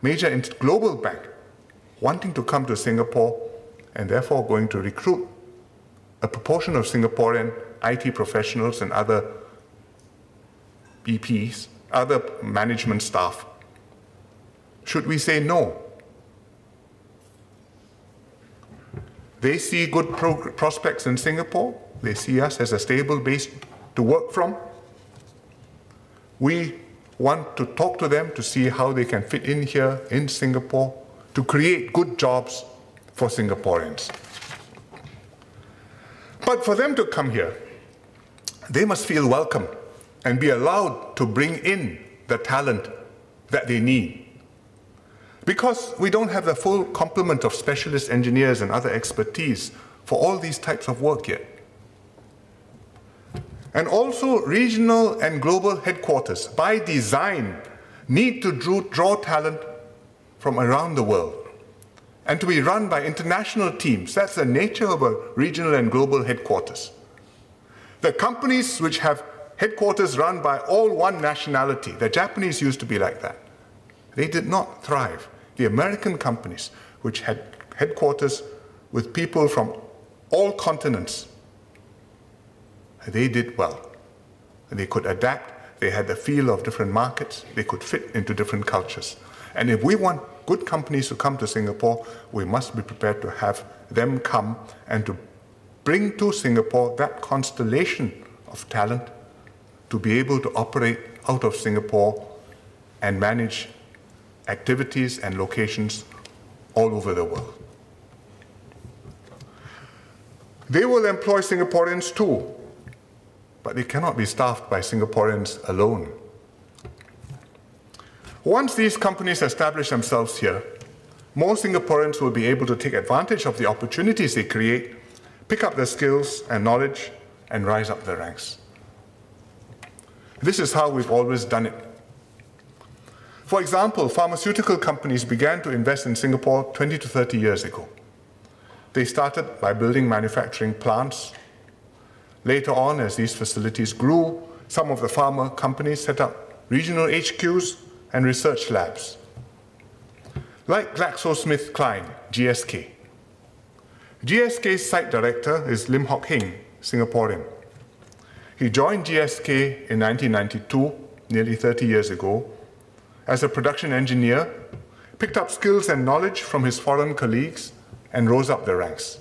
major global bank, wanting to come to Singapore and therefore going to recruit a proportion of Singaporean IT professionals and other BPs, other management staff. Should we say no? They see good prospects in Singapore. They see us as a stable base to work from. We want to talk to them to see how they can fit in here in Singapore to create good jobs for Singaporeans. But for them to come here, they must feel welcome and be allowed to bring in the talent that they need. Because we don't have the full complement of specialist engineers and other expertise for all these types of work yet. And also regional and global headquarters, by design, need to draw talent from around the world and to be run by international teams. That's the nature of a regional and global headquarters. The companies which have headquarters run by all one nationality, the Japanese used to be like that. They did not thrive. The American companies, which had headquarters with people from all continents, they did well. They could adapt, they had the feel of different markets, they could fit into different cultures. And if we want good companies to come to Singapore, we must be prepared to have them come and to bring to Singapore that constellation of talent to be able to operate out of Singapore and manage activities and locations all over the world. They will employ Singaporeans too, but they cannot be staffed by Singaporeans alone. Once these companies establish themselves here, more Singaporeans will be able to take advantage of the opportunities they create, pick up their skills and knowledge, and rise up the ranks. This is how we've always done it. For example, pharmaceutical companies began to invest in Singapore 20 to 30 years ago. They started by building manufacturing plants. Later on, as these facilities grew, some of the pharma companies set up regional HQs and research labs. Like GlaxoSmithKline, GSK. GSK's site director is Lim Hock Heng, Singaporean. He joined GSK in 1992, nearly 30 years ago, as a production engineer, picked up skills and knowledge from his foreign colleagues, and rose up the ranks.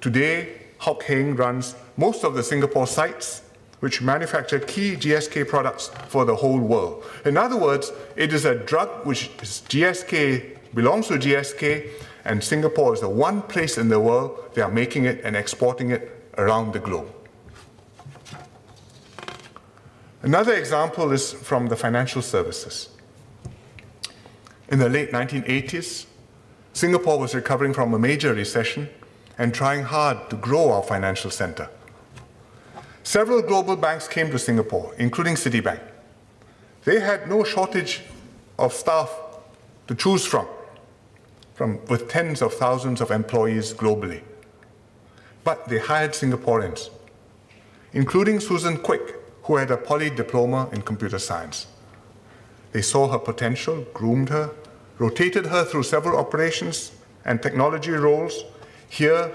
Today, Hock Heng runs most of the Singapore sites which manufacture key GSK products for the whole world. In other words, it is a drug which GSK belongs to GSK, and Singapore is the one place in the world they are making it and exporting it around the globe. Another example is from the financial services. In the late 1980s, Singapore was recovering from a major recession and trying hard to grow our financial center. Several global banks came to Singapore, including Citibank. They had no shortage of staff to choose from, from with tens of thousands of employees globally. But they hired Singaporeans. including Susan Quick, who had a poly diploma in computer science. They saw her potential, groomed her, rotated her through several operations and technology roles here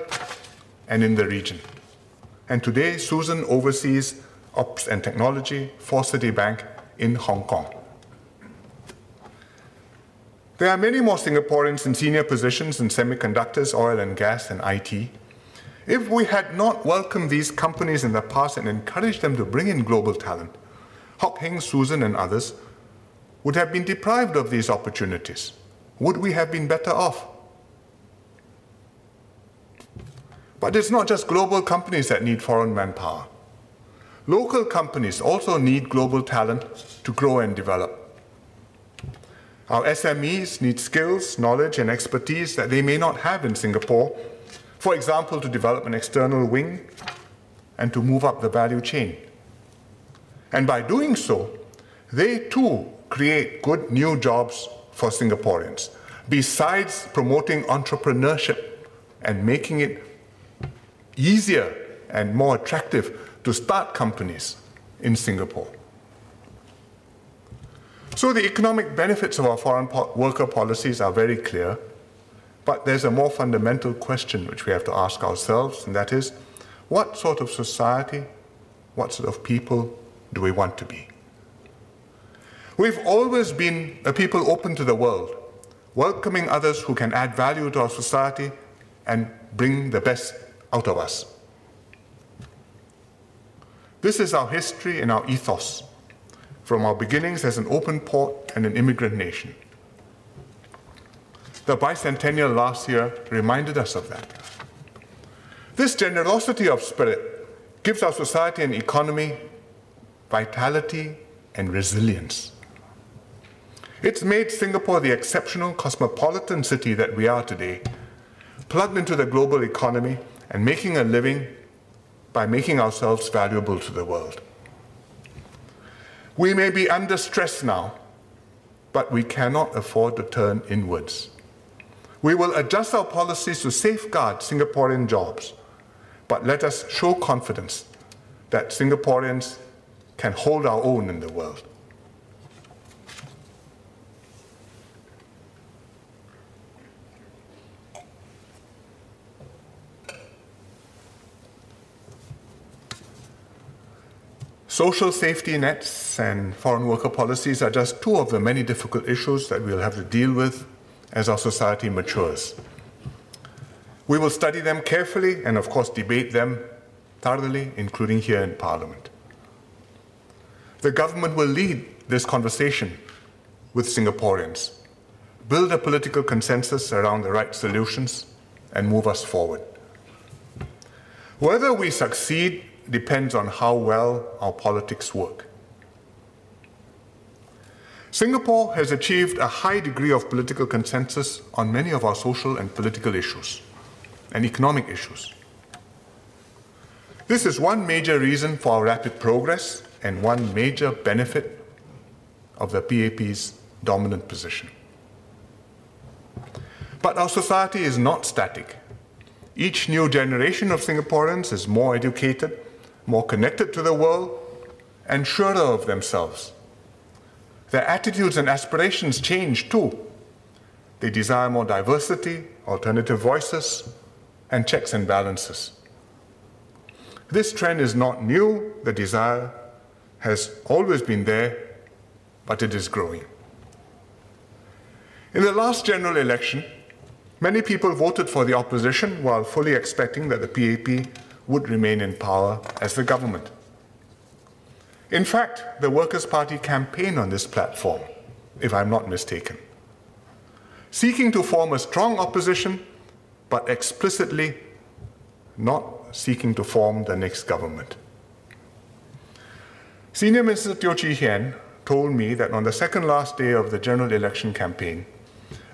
and in the region. And today, Susan oversees ops and technology for Citibank in Hong Kong. There are many more Singaporeans in senior positions in semiconductors, oil and gas, and IT. If we had not welcomed these companies in the past and encouraged them to bring in global talent, Hock Heng, Susan, and others would have been deprived of these opportunities. Would we have been better off? But it's not just global companies that need foreign manpower. Local companies also need global talent to grow and develop. Our SMEs need skills, knowledge, and expertise that they may not have in Singapore, for example, to develop an external wing and to move up the value chain. And by doing so, they too create good new jobs for Singaporeans, besides promoting entrepreneurship and making it easier and more attractive to start companies in Singapore. So the economic benefits of our foreign po worker policies are very clear, but there's a more fundamental question which we have to ask ourselves, and that is, what sort of society, what sort of people do we want to be? We've always been a people open to the world, welcoming others who can add value to our society and bring the best out of us. This is our history and our ethos from our beginnings as an open port and an immigrant nation. The bicentennial last year reminded us of that. This generosity of spirit gives our society and economy vitality and resilience. It's made Singapore the exceptional cosmopolitan city that we are today, plugged into the global economy and making a living by making ourselves valuable to the world. We may be under stress now, but we cannot afford to turn inwards. We will adjust our policies to safeguard Singaporean jobs, but let us show confidence that Singaporeans can hold our own in the world. Social safety nets and foreign worker policies are just two of the many difficult issues that we'll have to deal with as our society matures. We will study them carefully and, of course, debate them thoroughly, including here in Parliament. The government will lead this conversation with Singaporeans, build a political consensus around the right solutions, and move us forward. Whether we succeed depends on how well our politics work. Singapore has achieved a high degree of political consensus on many of our social and political issues and economic issues. This is one major reason for our rapid progress and one major benefit of the PAP's dominant position. But our society is not static. Each new generation of Singaporeans is more educated, more connected to the world, and surer of themselves. Their attitudes and aspirations change too. They desire more diversity, alternative voices, and checks and balances. This trend is not new, the desire has always been there, but it is growing. In the last general election, many people voted for the opposition while fully expecting that the PAP would remain in power as the government. In fact, the Workers' Party campaigned on this platform, if I'm not mistaken, seeking to form a strong opposition, but explicitly not seeking to form the next government. Senior Minister Teo Chee Hean told me that on the second last day of the general election campaign,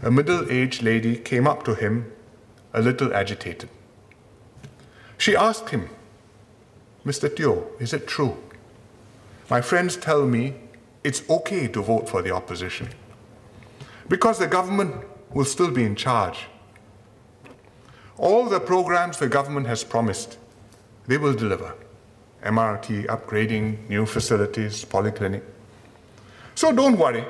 a middle aged lady came up to him a little agitated. She asked him, Mr. Teo, is it true? My friends tell me it's okay to vote for the opposition because the government will still be in charge. All the programs the government has promised, they will deliver. MRT upgrading, new facilities, polyclinic. So don't worry.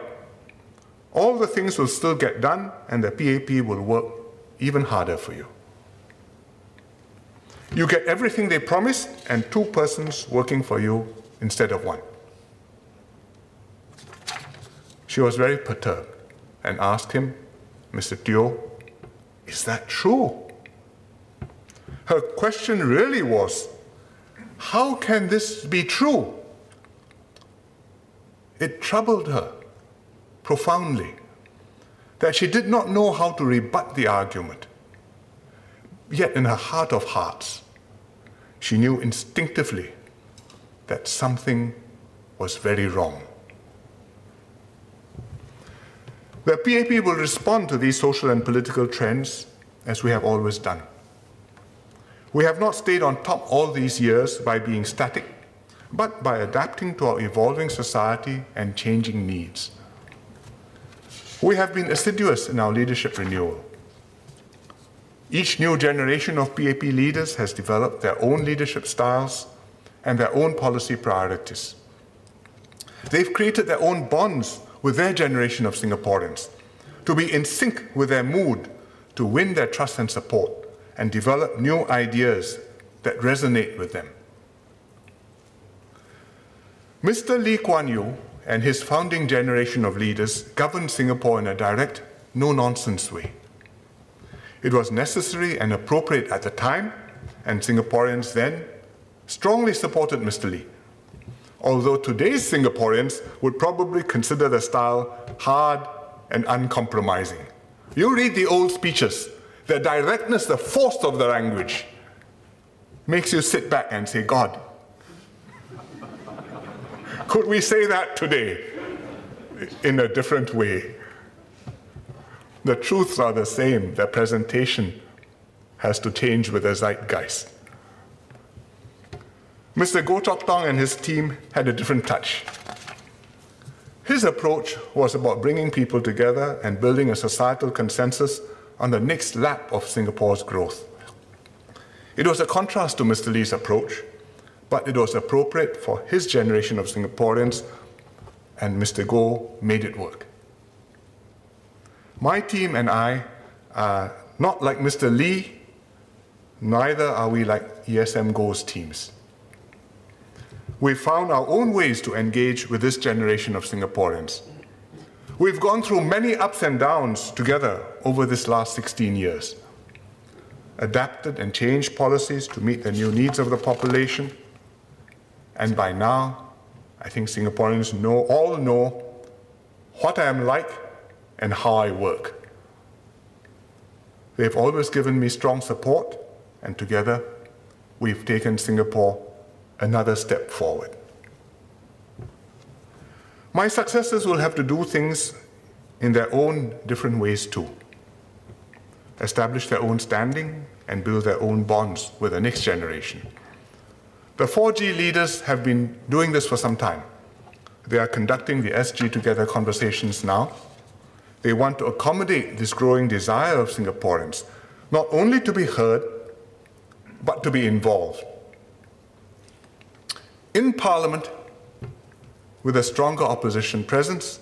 All the things will still get done and the PAP will work even harder for you. You get everything they promised and two persons working for you instead of one. She was very perturbed and asked him, Mr. Teo, is that true? Her question really was, how can this be true? It troubled her profoundly that she did not know how to rebut the argument. Yet in her heart of hearts, she knew instinctively that something was very wrong. The PAP will respond to these social and political trends as we have always done. We have not stayed on top all these years by being static, but by adapting to our evolving society and changing needs. We have been assiduous in our leadership renewal. Each new generation of PAP leaders has developed their own leadership styles and their own policy priorities. They've created their own bonds with their generation of Singaporeans to be in sync with their mood, to win their trust and support, and develop new ideas that resonate with them. Mr. Lee Kuan Yew and his founding generation of leaders governed Singapore in a direct, no nonsense way. It was necessary and appropriate at the time, and Singaporeans then strongly supported Mr. Lee. Although today's Singaporeans would probably consider the style hard and uncompromising. You read the old speeches, the directness, the force of the language makes you sit back and say, God, could we say that today in a different way? The truths are the same, the presentation has to change with the zeitgeist. Mr. Goh Chok Tong and his team had a different touch. His approach was about bringing people together and building a societal consensus on the next lap of Singapore's growth. It was a contrast to Mr. Lee's approach, but it was appropriate for his generation of Singaporeans, and Mr. Goh made it work. My team and I are not like Mr. Lee, neither are we like ESM Goh's teams. We've found our own ways to engage with this generation of Singaporeans. We've gone through many ups and downs together over this last 16 years, adapted and changed policies to meet the new needs of the population, and by now, I think Singaporeans know, all know what I am like and how I work. They've always given me strong support, and together we've taken Singapore another step forward. My successors will have to do things in their own different ways too. Establish their own standing and build their own bonds with the next generation. The 4G leaders have been doing this for some time. They are conducting the SG Together conversations now they want to accommodate this growing desire of Singaporeans, not only to be heard, but to be involved. In Parliament, with a stronger opposition presence,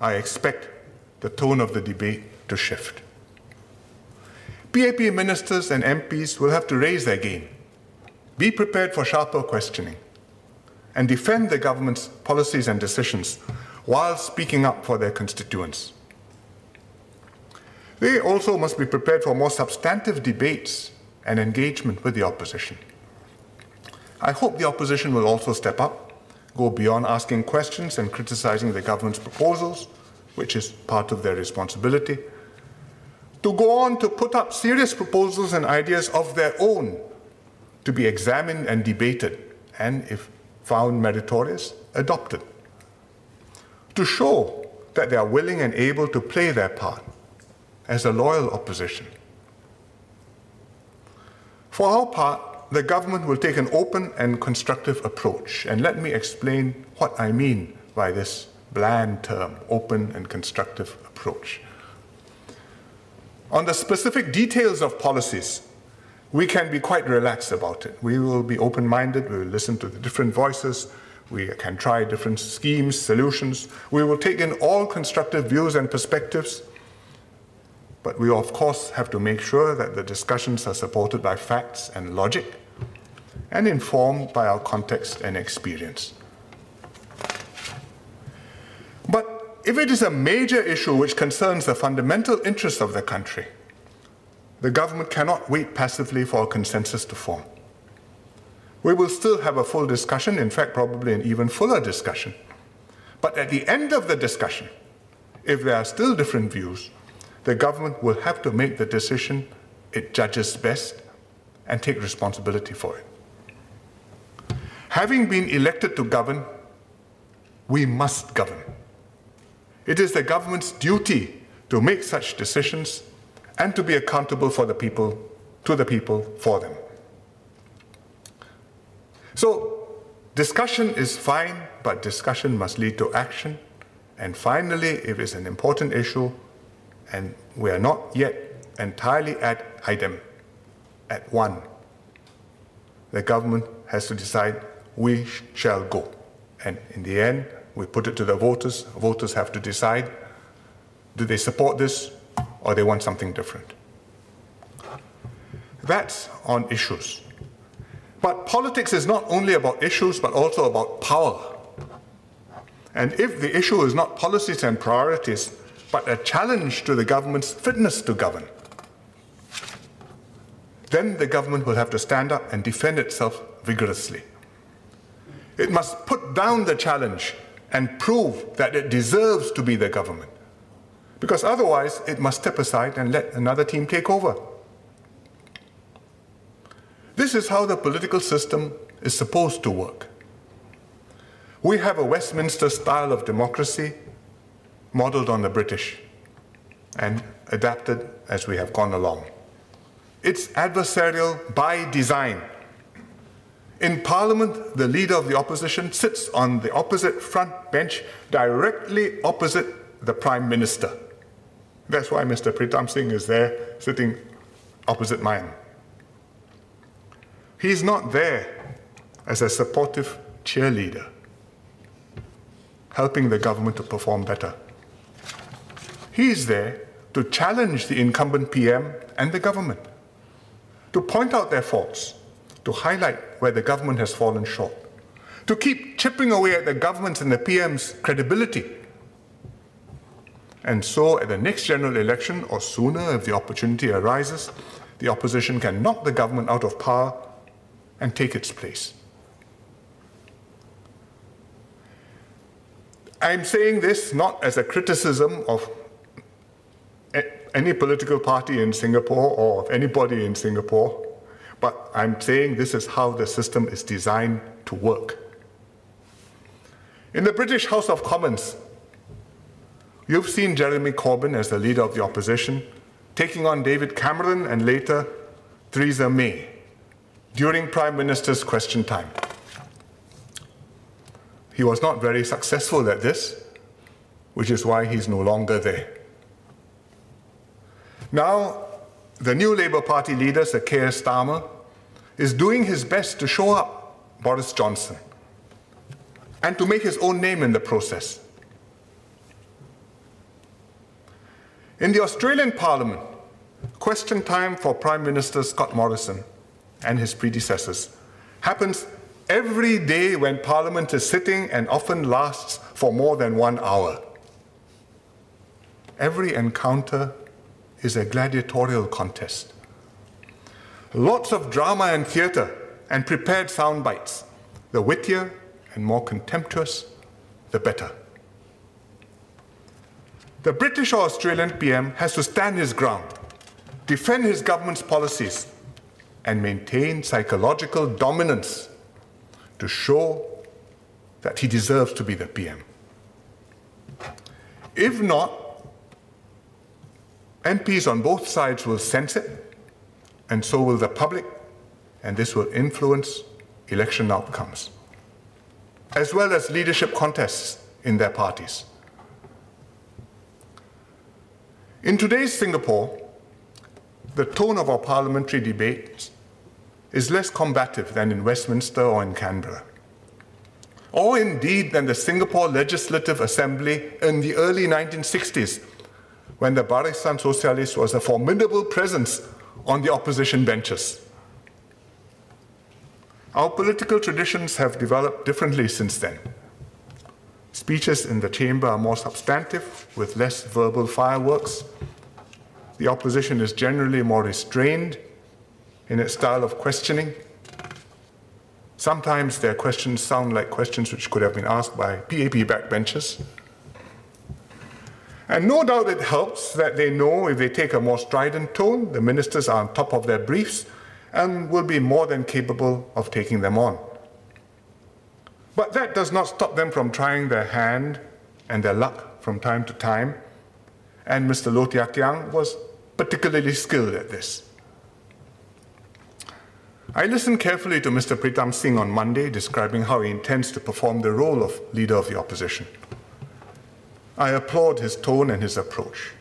I expect the tone of the debate to shift. PAP ministers and MPs will have to raise their game, be prepared for sharper questioning, and defend the government's policies and decisions while speaking up for their constituents. They also must be prepared for more substantive debates and engagement with the opposition. I hope the opposition will also step up, go beyond asking questions and criticizing the government's proposals, which is part of their responsibility, to go on to put up serious proposals and ideas of their own to be examined and debated, and if found meritorious, adopted. To show that they are willing and able to play their part as a loyal opposition. For our part, the government will take an open and constructive approach, and let me explain what I mean by this bland term, open and constructive approach. On the specific details of policies, we can be quite relaxed about it. We will be open minded, we will listen to the different voices, we can try different schemes, solutions. We will take in all constructive views and perspectives. But we, of course, have to make sure that the discussions are supported by facts and logic and informed by our context and experience. But if it is a major issue which concerns the fundamental interests of the country, the government cannot wait passively for a consensus to form. We will still have a full discussion, in fact, probably an even fuller discussion. But at the end of the discussion, if there are still different views, the government will have to make the decision it judges best and take responsibility for it. Having been elected to govern, we must govern. It is the government's duty to make such decisions and to be accountable for the people, to the people, for them. So, discussion is fine, but discussion must lead to action. And finally, if it's an important issue, and we are not yet entirely at item, at one, the government has to decide we shall go. And in the end, we put it to the voters. Voters have to decide do they support this or they want something different. That's on issues. But politics is not only about issues, but also about power. And if the issue is not policies and priorities, but a challenge to the government's fitness to govern, then the government will have to stand up and defend itself vigorously. It must put down the challenge and prove that it deserves to be the government because otherwise it must step aside and let another team take over. This is how the political system is supposed to work. We have a Westminster style of democracy modeled on the British and adapted as we have gone along. It's adversarial by design. In Parliament, the leader of the opposition sits on the opposite front bench directly opposite the Prime Minister. That's why Mr. Pritam Singh is there sitting opposite mine. He's not there as a supportive cheerleader, helping the government to perform better. He's there to challenge the incumbent PM and the government, to point out their faults, to highlight where the government has fallen short, to keep chipping away at the government's and the PM's credibility and so at the next general election, or sooner if the opportunity arises, the opposition can knock the government out of power and take its place. I'm saying this not as a criticism of any political party in Singapore or of anybody in Singapore, but I'm saying this is how the system is designed to work. In the British House of Commons, You've seen Jeremy Corbyn as the leader of the opposition, taking on David Cameron and later Theresa May during Prime Minister's question time. He was not very successful at this, which is why he's no longer there. Now, the new Labour Party leader, Sir Keir Starmer, is doing his best to show up Boris Johnson and to make his own name in the process. In the Australian Parliament, question time for Prime Minister Scott Morrison and his predecessors happens every day when Parliament is sitting and often lasts for more than one hour. Every encounter is a gladiatorial contest. Lots of drama and theatre and prepared sound bites. The wittier and more contemptuous, the better. The British or Australian PM has to stand his ground, defend his government's policies, and maintain psychological dominance to show that he deserves to be the PM. If not, MPs on both sides will sense it, and so will the public, and this will influence election outcomes, as well as leadership contests in their parties. In today's Singapore, the tone of our parliamentary debates is less combative than in Westminster or in Canberra. Or indeed than the Singapore Legislative Assembly in the early 1960s, when the Barisan Sosialis was a formidable presence on the opposition benches. Our political traditions have developed differently since then. Speeches in the chamber are more substantive, with less verbal fireworks. The opposition is generally more restrained in its style of questioning. Sometimes their questions sound like questions which could have been asked by PAP backbenchers. And no doubt it helps that they know if they take a more strident tone, the ministers are on top of their briefs and will be more than capable of taking them on. But that does not stop them from trying their hand and their luck from time to time, and Mr. Low Thia Khiang was particularly skilled at this. I listened carefully to Mr. Pritam Singh on Monday describing how he intends to perform the role of leader of the opposition. I applaud his tone and his approach.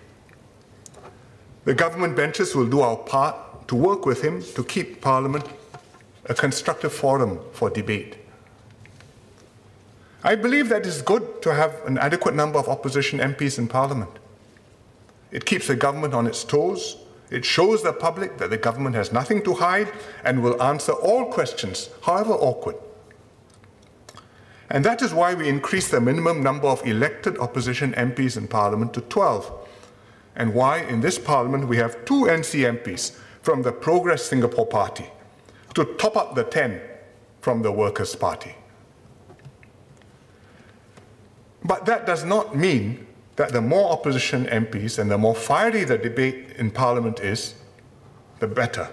The government benches will do our part to work with him to keep Parliament a constructive forum for debate. I believe that it's good to have an adequate number of opposition MPs in Parliament. It keeps the government on its toes. It shows the public that the government has nothing to hide and will answer all questions, however awkward. And that is why we increased the minimum number of elected opposition MPs in Parliament to 12, and why in this Parliament we have two NC MPs from the Progress Singapore Party to top up the 10 from the Workers' Party. But that does not mean that the more opposition MPs and the more fiery the debate in Parliament is, the better.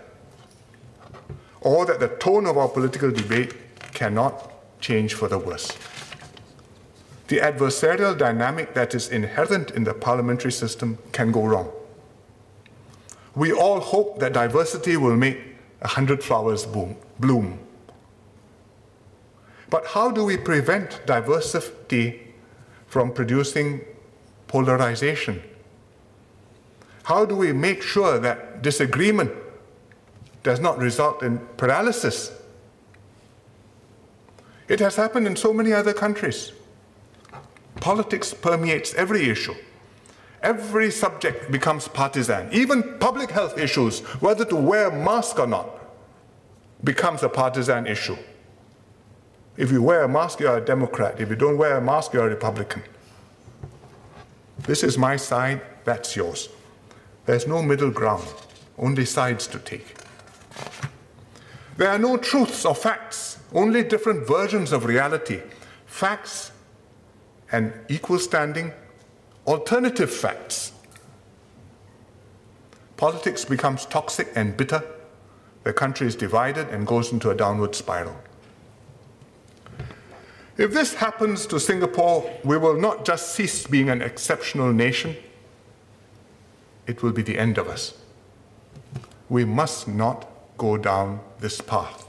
Or that the tone of our political debate cannot change for the worse. The adversarial dynamic that is inherent in the parliamentary system can go wrong. We all hope that diversity will make a hundred flowers boom, bloom. But how do we prevent diversity from producing polarization? How do we make sure that disagreement does not result in paralysis? It has happened in so many other countries. Politics permeates every issue. Every subject becomes partisan. Even public health issues, whether to wear a mask or not, becomes a partisan issue. If you wear a mask, you're a Democrat. If you don't wear a mask, you're a Republican. This is my side, that's yours. There's no middle ground, only sides to take. There are no truths or facts, only different versions of reality. Facts and equal standing alternative facts. Politics becomes toxic and bitter. The country is divided and goes into a downward spiral. If this happens to Singapore, we will not just cease being an exceptional nation, it will be the end of us. We must not go down this path.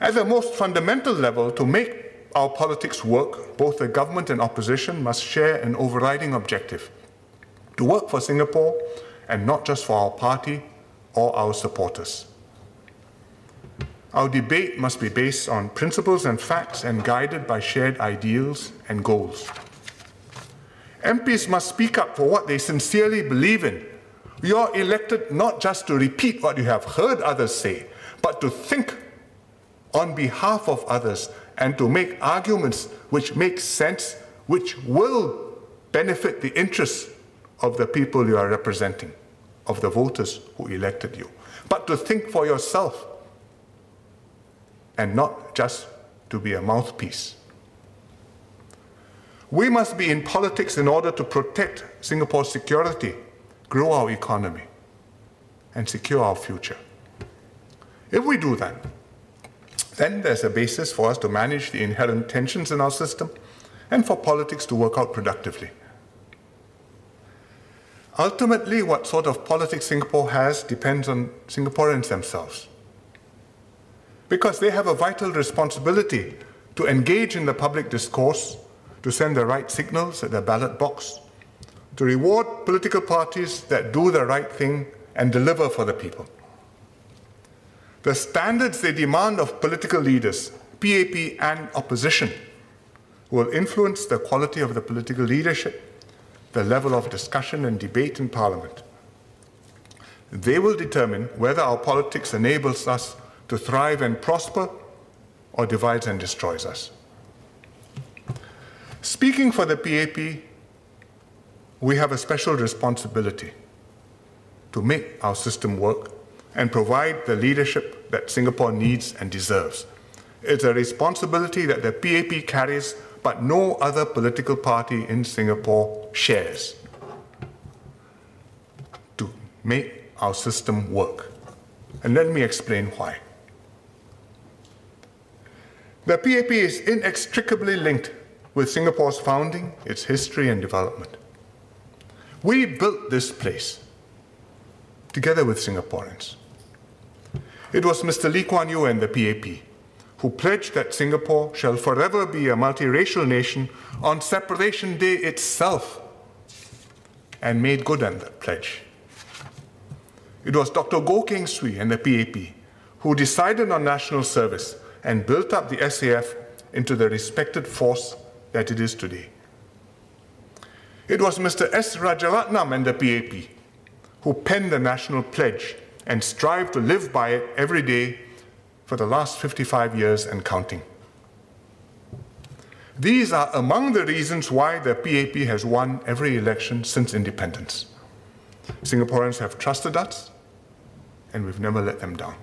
At the most fundamental level, to make our politics work, both the government and opposition must share an overriding objective to work for Singapore and not just for our party or our supporters. Our debate must be based on principles and facts and guided by shared ideals and goals. MPs must speak up for what they sincerely believe in. You are elected not just to repeat what you have heard others say, but to think on behalf of others and to make arguments which make sense, which will benefit the interests of the people you are representing, of the voters who elected you. But to think for yourself and not just to be a mouthpiece. We must be in politics in order to protect Singapore's security, grow our economy, and secure our future. If we do that, then there's a basis for us to manage the inherent tensions in our system and for politics to work out productively. Ultimately, what sort of politics Singapore has depends on Singaporeans themselves. Because they have a vital responsibility to engage in the public discourse, to send the right signals at the ballot box, to reward political parties that do the right thing and deliver for the people. The standards they demand of political leaders, PAP and opposition, will influence the quality of the political leadership, the level of discussion and debate in Parliament. They will determine whether our politics enables us to thrive and prosper or divides and destroys us. Speaking for the PAP, we have a special responsibility to make our system work and provide the leadership that Singapore needs and deserves. It's a responsibility that the PAP carries, but no other political party in Singapore shares to make our system work. And let me explain why. The PAP is inextricably linked with Singapore's founding, its history and development. We built this place together with Singaporeans. It was Mr. Lee Kuan Yew and the PAP who pledged that Singapore shall forever be a multiracial nation on Separation Day itself and made good on that pledge. It was Dr. Goh Keng Swee and the PAP who decided on national service and built up the SAF into the respected force that it is today. It was Mr. S. Rajaratnam and the PAP who penned the national pledge and strive to live by it every day for the last 55 years and counting. These are among the reasons why the PAP has won every election since independence. Singaporeans have trusted us, and we've never let them down.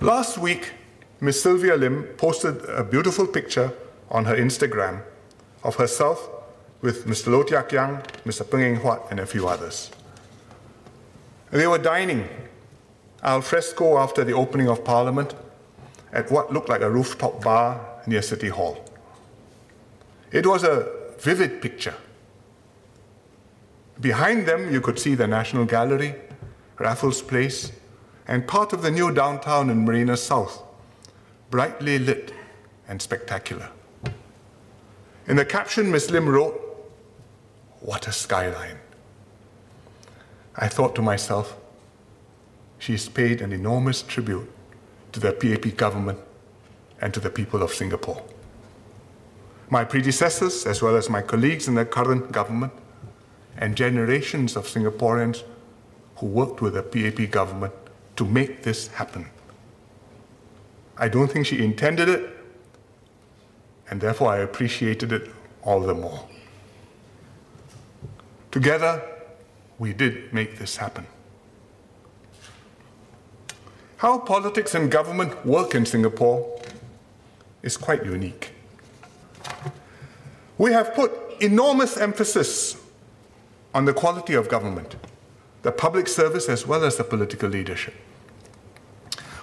Last week, Ms. Sylvia Lim posted a beautiful picture on her Instagram of herself with Mr. Low Thia Khiang, Mr. Png Eng Huat, and a few others. They were dining al fresco after the opening of Parliament at what looked like a rooftop bar near City Hall. It was a vivid picture. Behind them, you could see the National Gallery, Raffles Place, and part of the new downtown in Marina South, brightly lit and spectacular. In the caption, Ms. Lim wrote, What a skyline. I thought to myself, she's paid an enormous tribute to the PAP government and to the people of Singapore. My predecessors, as well as my colleagues in the current government, and generations of Singaporeans who worked with the PAP government to make this happen. I don't think she intended it, and therefore I appreciated it all the more. Together, we did make this happen. How politics and government work in Singapore is quite unique. We have put enormous emphasis on the quality of government, the public service as well as the political leadership.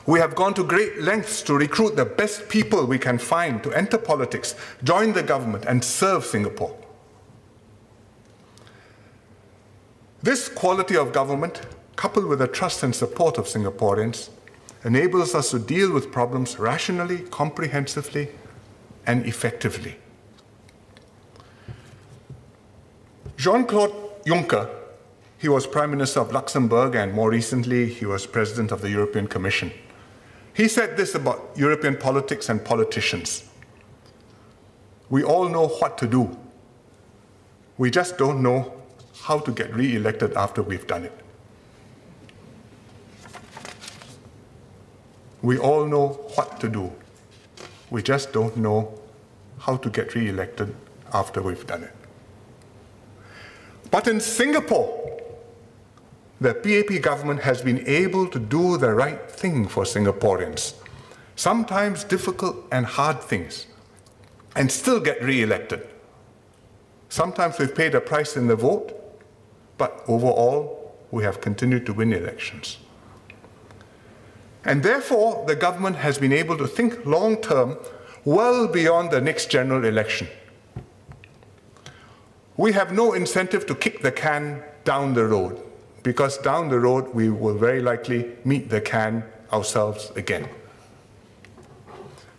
We have gone to great lengths to recruit the best people we can find to enter politics, join the government, and serve Singapore. This quality of government, coupled with the trust and support of Singaporeans, enables us to deal with problems rationally, comprehensively, and effectively. Jean Claude Juncker, he was Prime Minister of Luxembourg, and more recently, he was President of the European Commission. He said this about European politics and politicians. We all know what to do. We just don't know how to get re-elected after we've done it. We all know what to do. We just don't know how to get re-elected after we've done it. But in Singapore, the PAP government has been able to do the right thing for Singaporeans, sometimes difficult and hard things, and still get re-elected. Sometimes we've paid a price in the vote, but overall, we have continued to win elections. And therefore, the government has been able to think long term, well beyond the next general election. We have no incentive to kick the can down the road because down the road we will very likely meet the can ourselves again.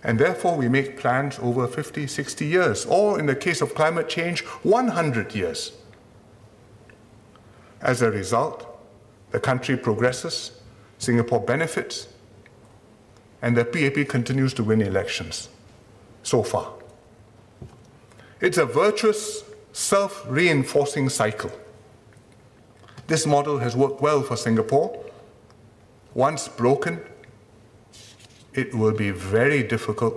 And therefore we make plans over 50, 60 years, or in the case of climate change, 100 years. As a result, the country progresses, Singapore benefits, and the PAP continues to win elections so far. It's a virtuous, self reinforcing cycle. This model has worked well for Singapore. Once broken, it will be very difficult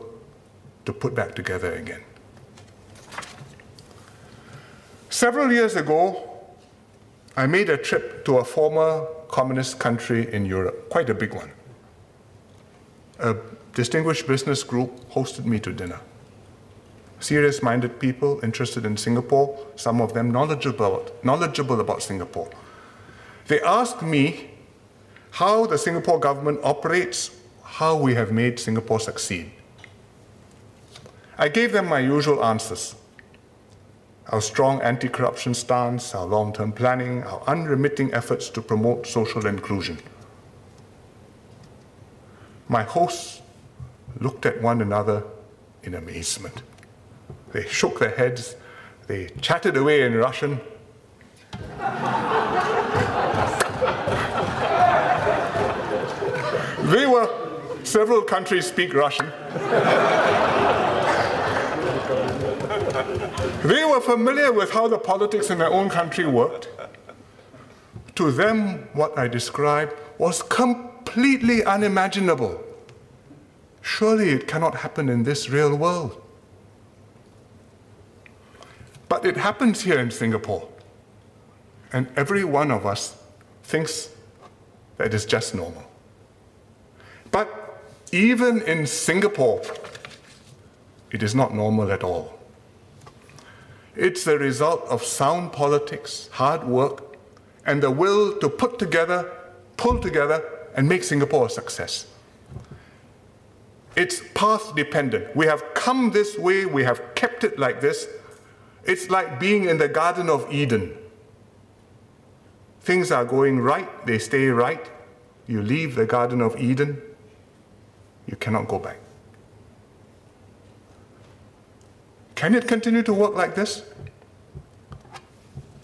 to put back together again. Several years ago, I made a trip to a former communist country in Europe, quite a big one. A distinguished business group hosted me to dinner. Serious minded people interested in Singapore, some of them knowledgeable, knowledgeable about Singapore. They asked me how the Singapore government operates, how we have made Singapore succeed. I gave them my usual answers our strong anti corruption stance, our long term planning, our unremitting efforts to promote social inclusion. My hosts looked at one another in amazement. They shook their heads, they chatted away in Russian. they were, several countries speak Russian. They were familiar with how the politics in their own country worked. To them, what I described was completely unimaginable. Surely it cannot happen in this real world. But it happens here in Singapore. And every one of us thinks that it's just normal. But even in Singapore, it is not normal at all. It's the result of sound politics, hard work, and the will to put together, pull together, and make Singapore a success. It's path dependent. We have come this way, we have kept it like this. It's like being in the Garden of Eden. Things are going right, they stay right. You leave the Garden of Eden, you cannot go back. Can it continue to work like this?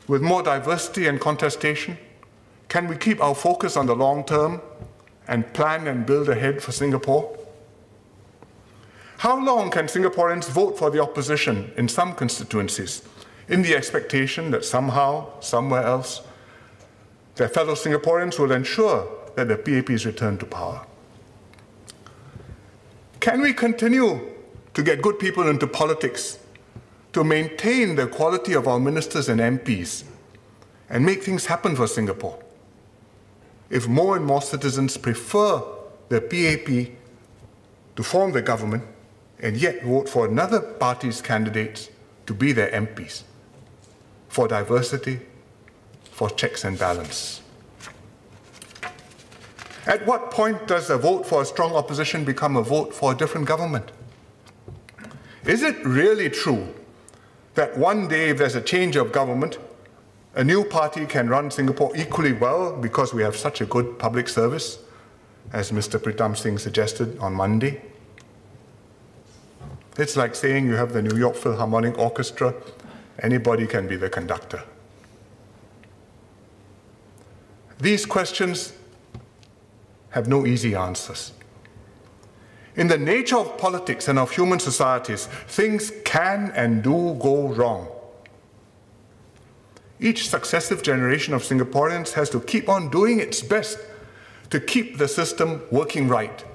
With more diversity and contestation? Can we keep our focus on the long term and plan and build ahead for Singapore? How long can Singaporeans vote for the opposition in some constituencies in the expectation that somehow, somewhere else, their fellow Singaporeans will ensure that the PAP is returned to power? Can we continue to get good people into politics, to maintain the quality of our ministers and MPs, and make things happen for Singapore. If more and more citizens prefer the PAP to form the government and yet vote for another party's candidates to be their MPs, for diversity, for checks and balance. At what point does a vote for a strong opposition become a vote for a different government? Is it really true that one day, if there's a change of government, a new party can run Singapore equally well because we have such a good public service, as Mr. Pritam Singh suggested on Monday? It's like saying you have the New York Philharmonic Orchestra, anybody can be the conductor. These questions have no easy answers. In the nature of politics and of human societies, things can and do go wrong. Each successive generation of Singaporeans has to keep on doing its best to keep the system working right.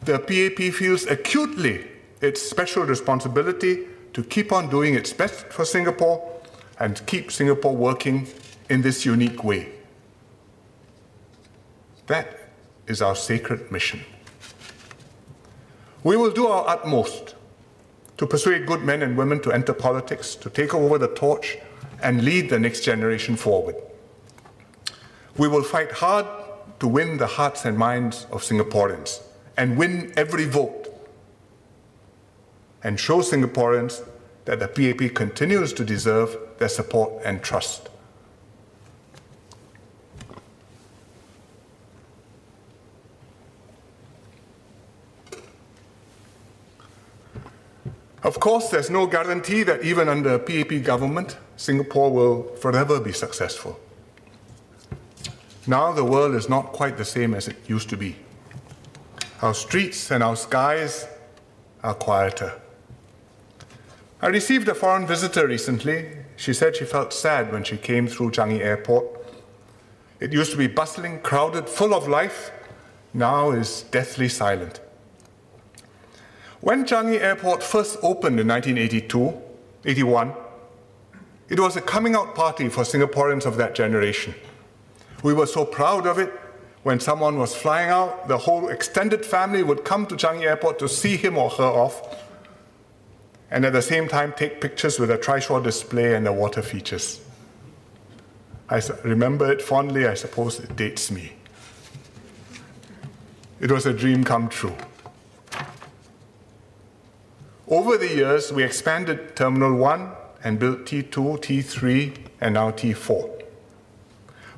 The PAP feels acutely its special responsibility to keep on doing its best for Singapore and keep Singapore working in this unique way. That is our sacred mission. We will do our utmost to persuade good men and women to enter politics, to take over the torch, and lead the next generation forward. We will fight hard to win the hearts and minds of Singaporeans and win every vote and show Singaporeans that the PAP continues to deserve their support and trust. Of course, there's no guarantee that even under a PAP government, Singapore will forever be successful. Now the world is not quite the same as it used to be. Our streets and our skies are quieter. I received a foreign visitor recently. She said she felt sad when she came through Changi Airport. It used to be bustling, crowded, full of life, now is deathly silent. When Changi Airport first opened in 1982, 81, it was a coming out party for Singaporeans of that generation. We were so proud of it. When someone was flying out, the whole extended family would come to Changi Airport to see him or her off, and at the same time take pictures with a trishaw display and the water features. I remember it fondly, I suppose it dates me. It was a dream come true. Over the years, we expanded Terminal 1 and built T2, T3, and now T4.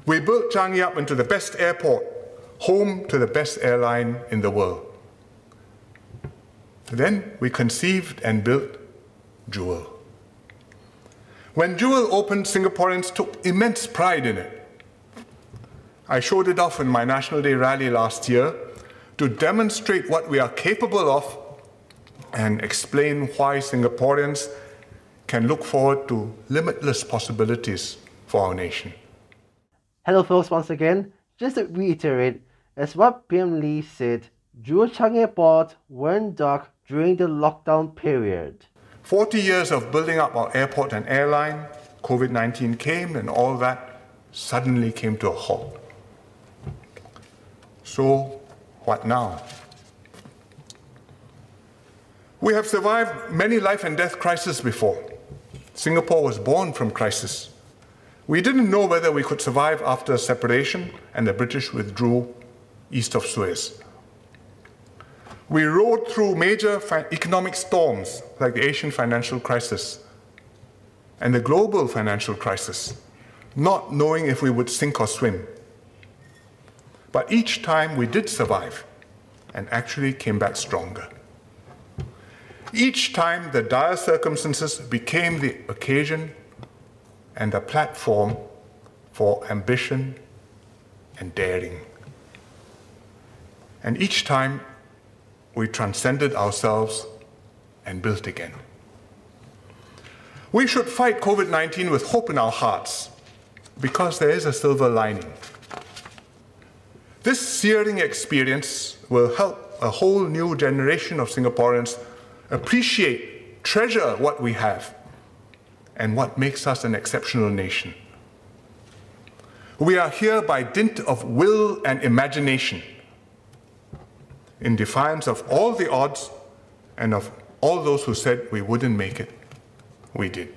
We built Changi up into the best airport, home to the best airline in the world. Then we conceived and built Jewel. When Jewel opened, Singaporeans took immense pride in it. I showed it off in my National Day rally last year to demonstrate what we are capable of and explain why Singaporeans can look forward to limitless possibilities for our nation. Hello folks once again. Just to reiterate, as what PM Lee said, Jewel Changi Airport went dark during the lockdown period. 40 years of building up our airport and airline, COVID-19 came and all that suddenly came to a halt. So what now? We have survived many life and death crises before. Singapore was born from crisis. We didn't know whether we could survive after separation and the British withdrew east of Suez. We rode through major economic storms like the Asian financial crisis and the global financial crisis, not knowing if we would sink or swim. But each time we did survive and actually came back stronger. Each time the dire circumstances became the occasion and a platform for ambition and daring. And each time we transcended ourselves and built again. We should fight COVID 19 with hope in our hearts because there is a silver lining. This searing experience will help a whole new generation of Singaporeans appreciate, treasure what we have and what makes us an exceptional nation. We are here by dint of will and imagination, in defiance of all the odds and of all those who said we wouldn't make it. We did.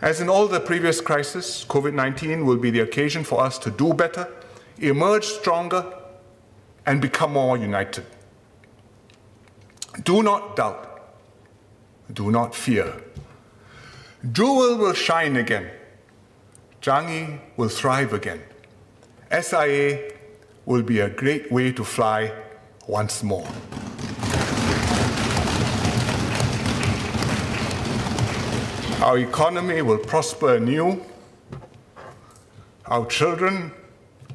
As in all the previous crises, COVID 19 will be the occasion for us to do better, emerge stronger, and become more united. Do not doubt, do not fear. Jewel will shine again. Changi will thrive again. SIA will be a great way to fly once more. Our economy will prosper anew. Our children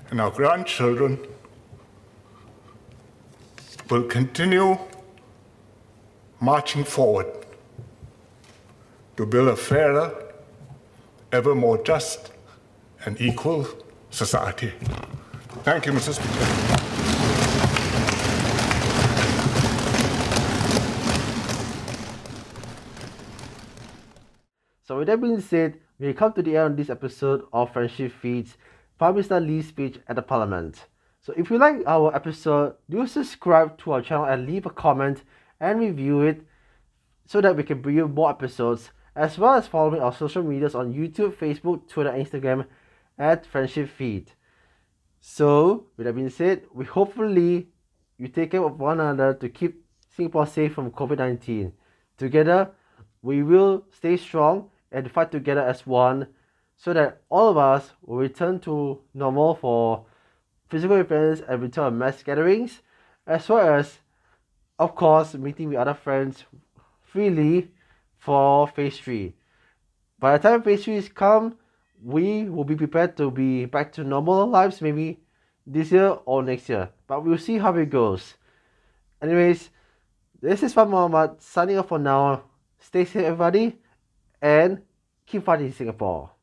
and our grandchildren will continue marching forward to build a fairer, ever more just and equal society. Thank you, Mr. Speaker. So with that being said, we come to the end of this episode of Friendship Feeds, Prime Minister Lee's speech at the Parliament. So if you like our episode, do subscribe to our channel and leave a comment and review it so that we can bring you more episodes as well as following our social medias on YouTube, Facebook, Twitter, Instagram at Friendship Feed. So, with that being said, we hopefully you take care of one another to keep Singapore safe from COVID 19. Together, we will stay strong and fight together as one so that all of us will return to normal for physical events and return mass gatherings, as well as, of course, meeting with other friends freely for phase 3. By the time phase 3 is come, we will be prepared to be back to normal lives maybe this year or next year. But we'll see how it goes. Anyways, this is Fan Muhammad signing off for now. Stay safe, everybody, and keep fighting in Singapore.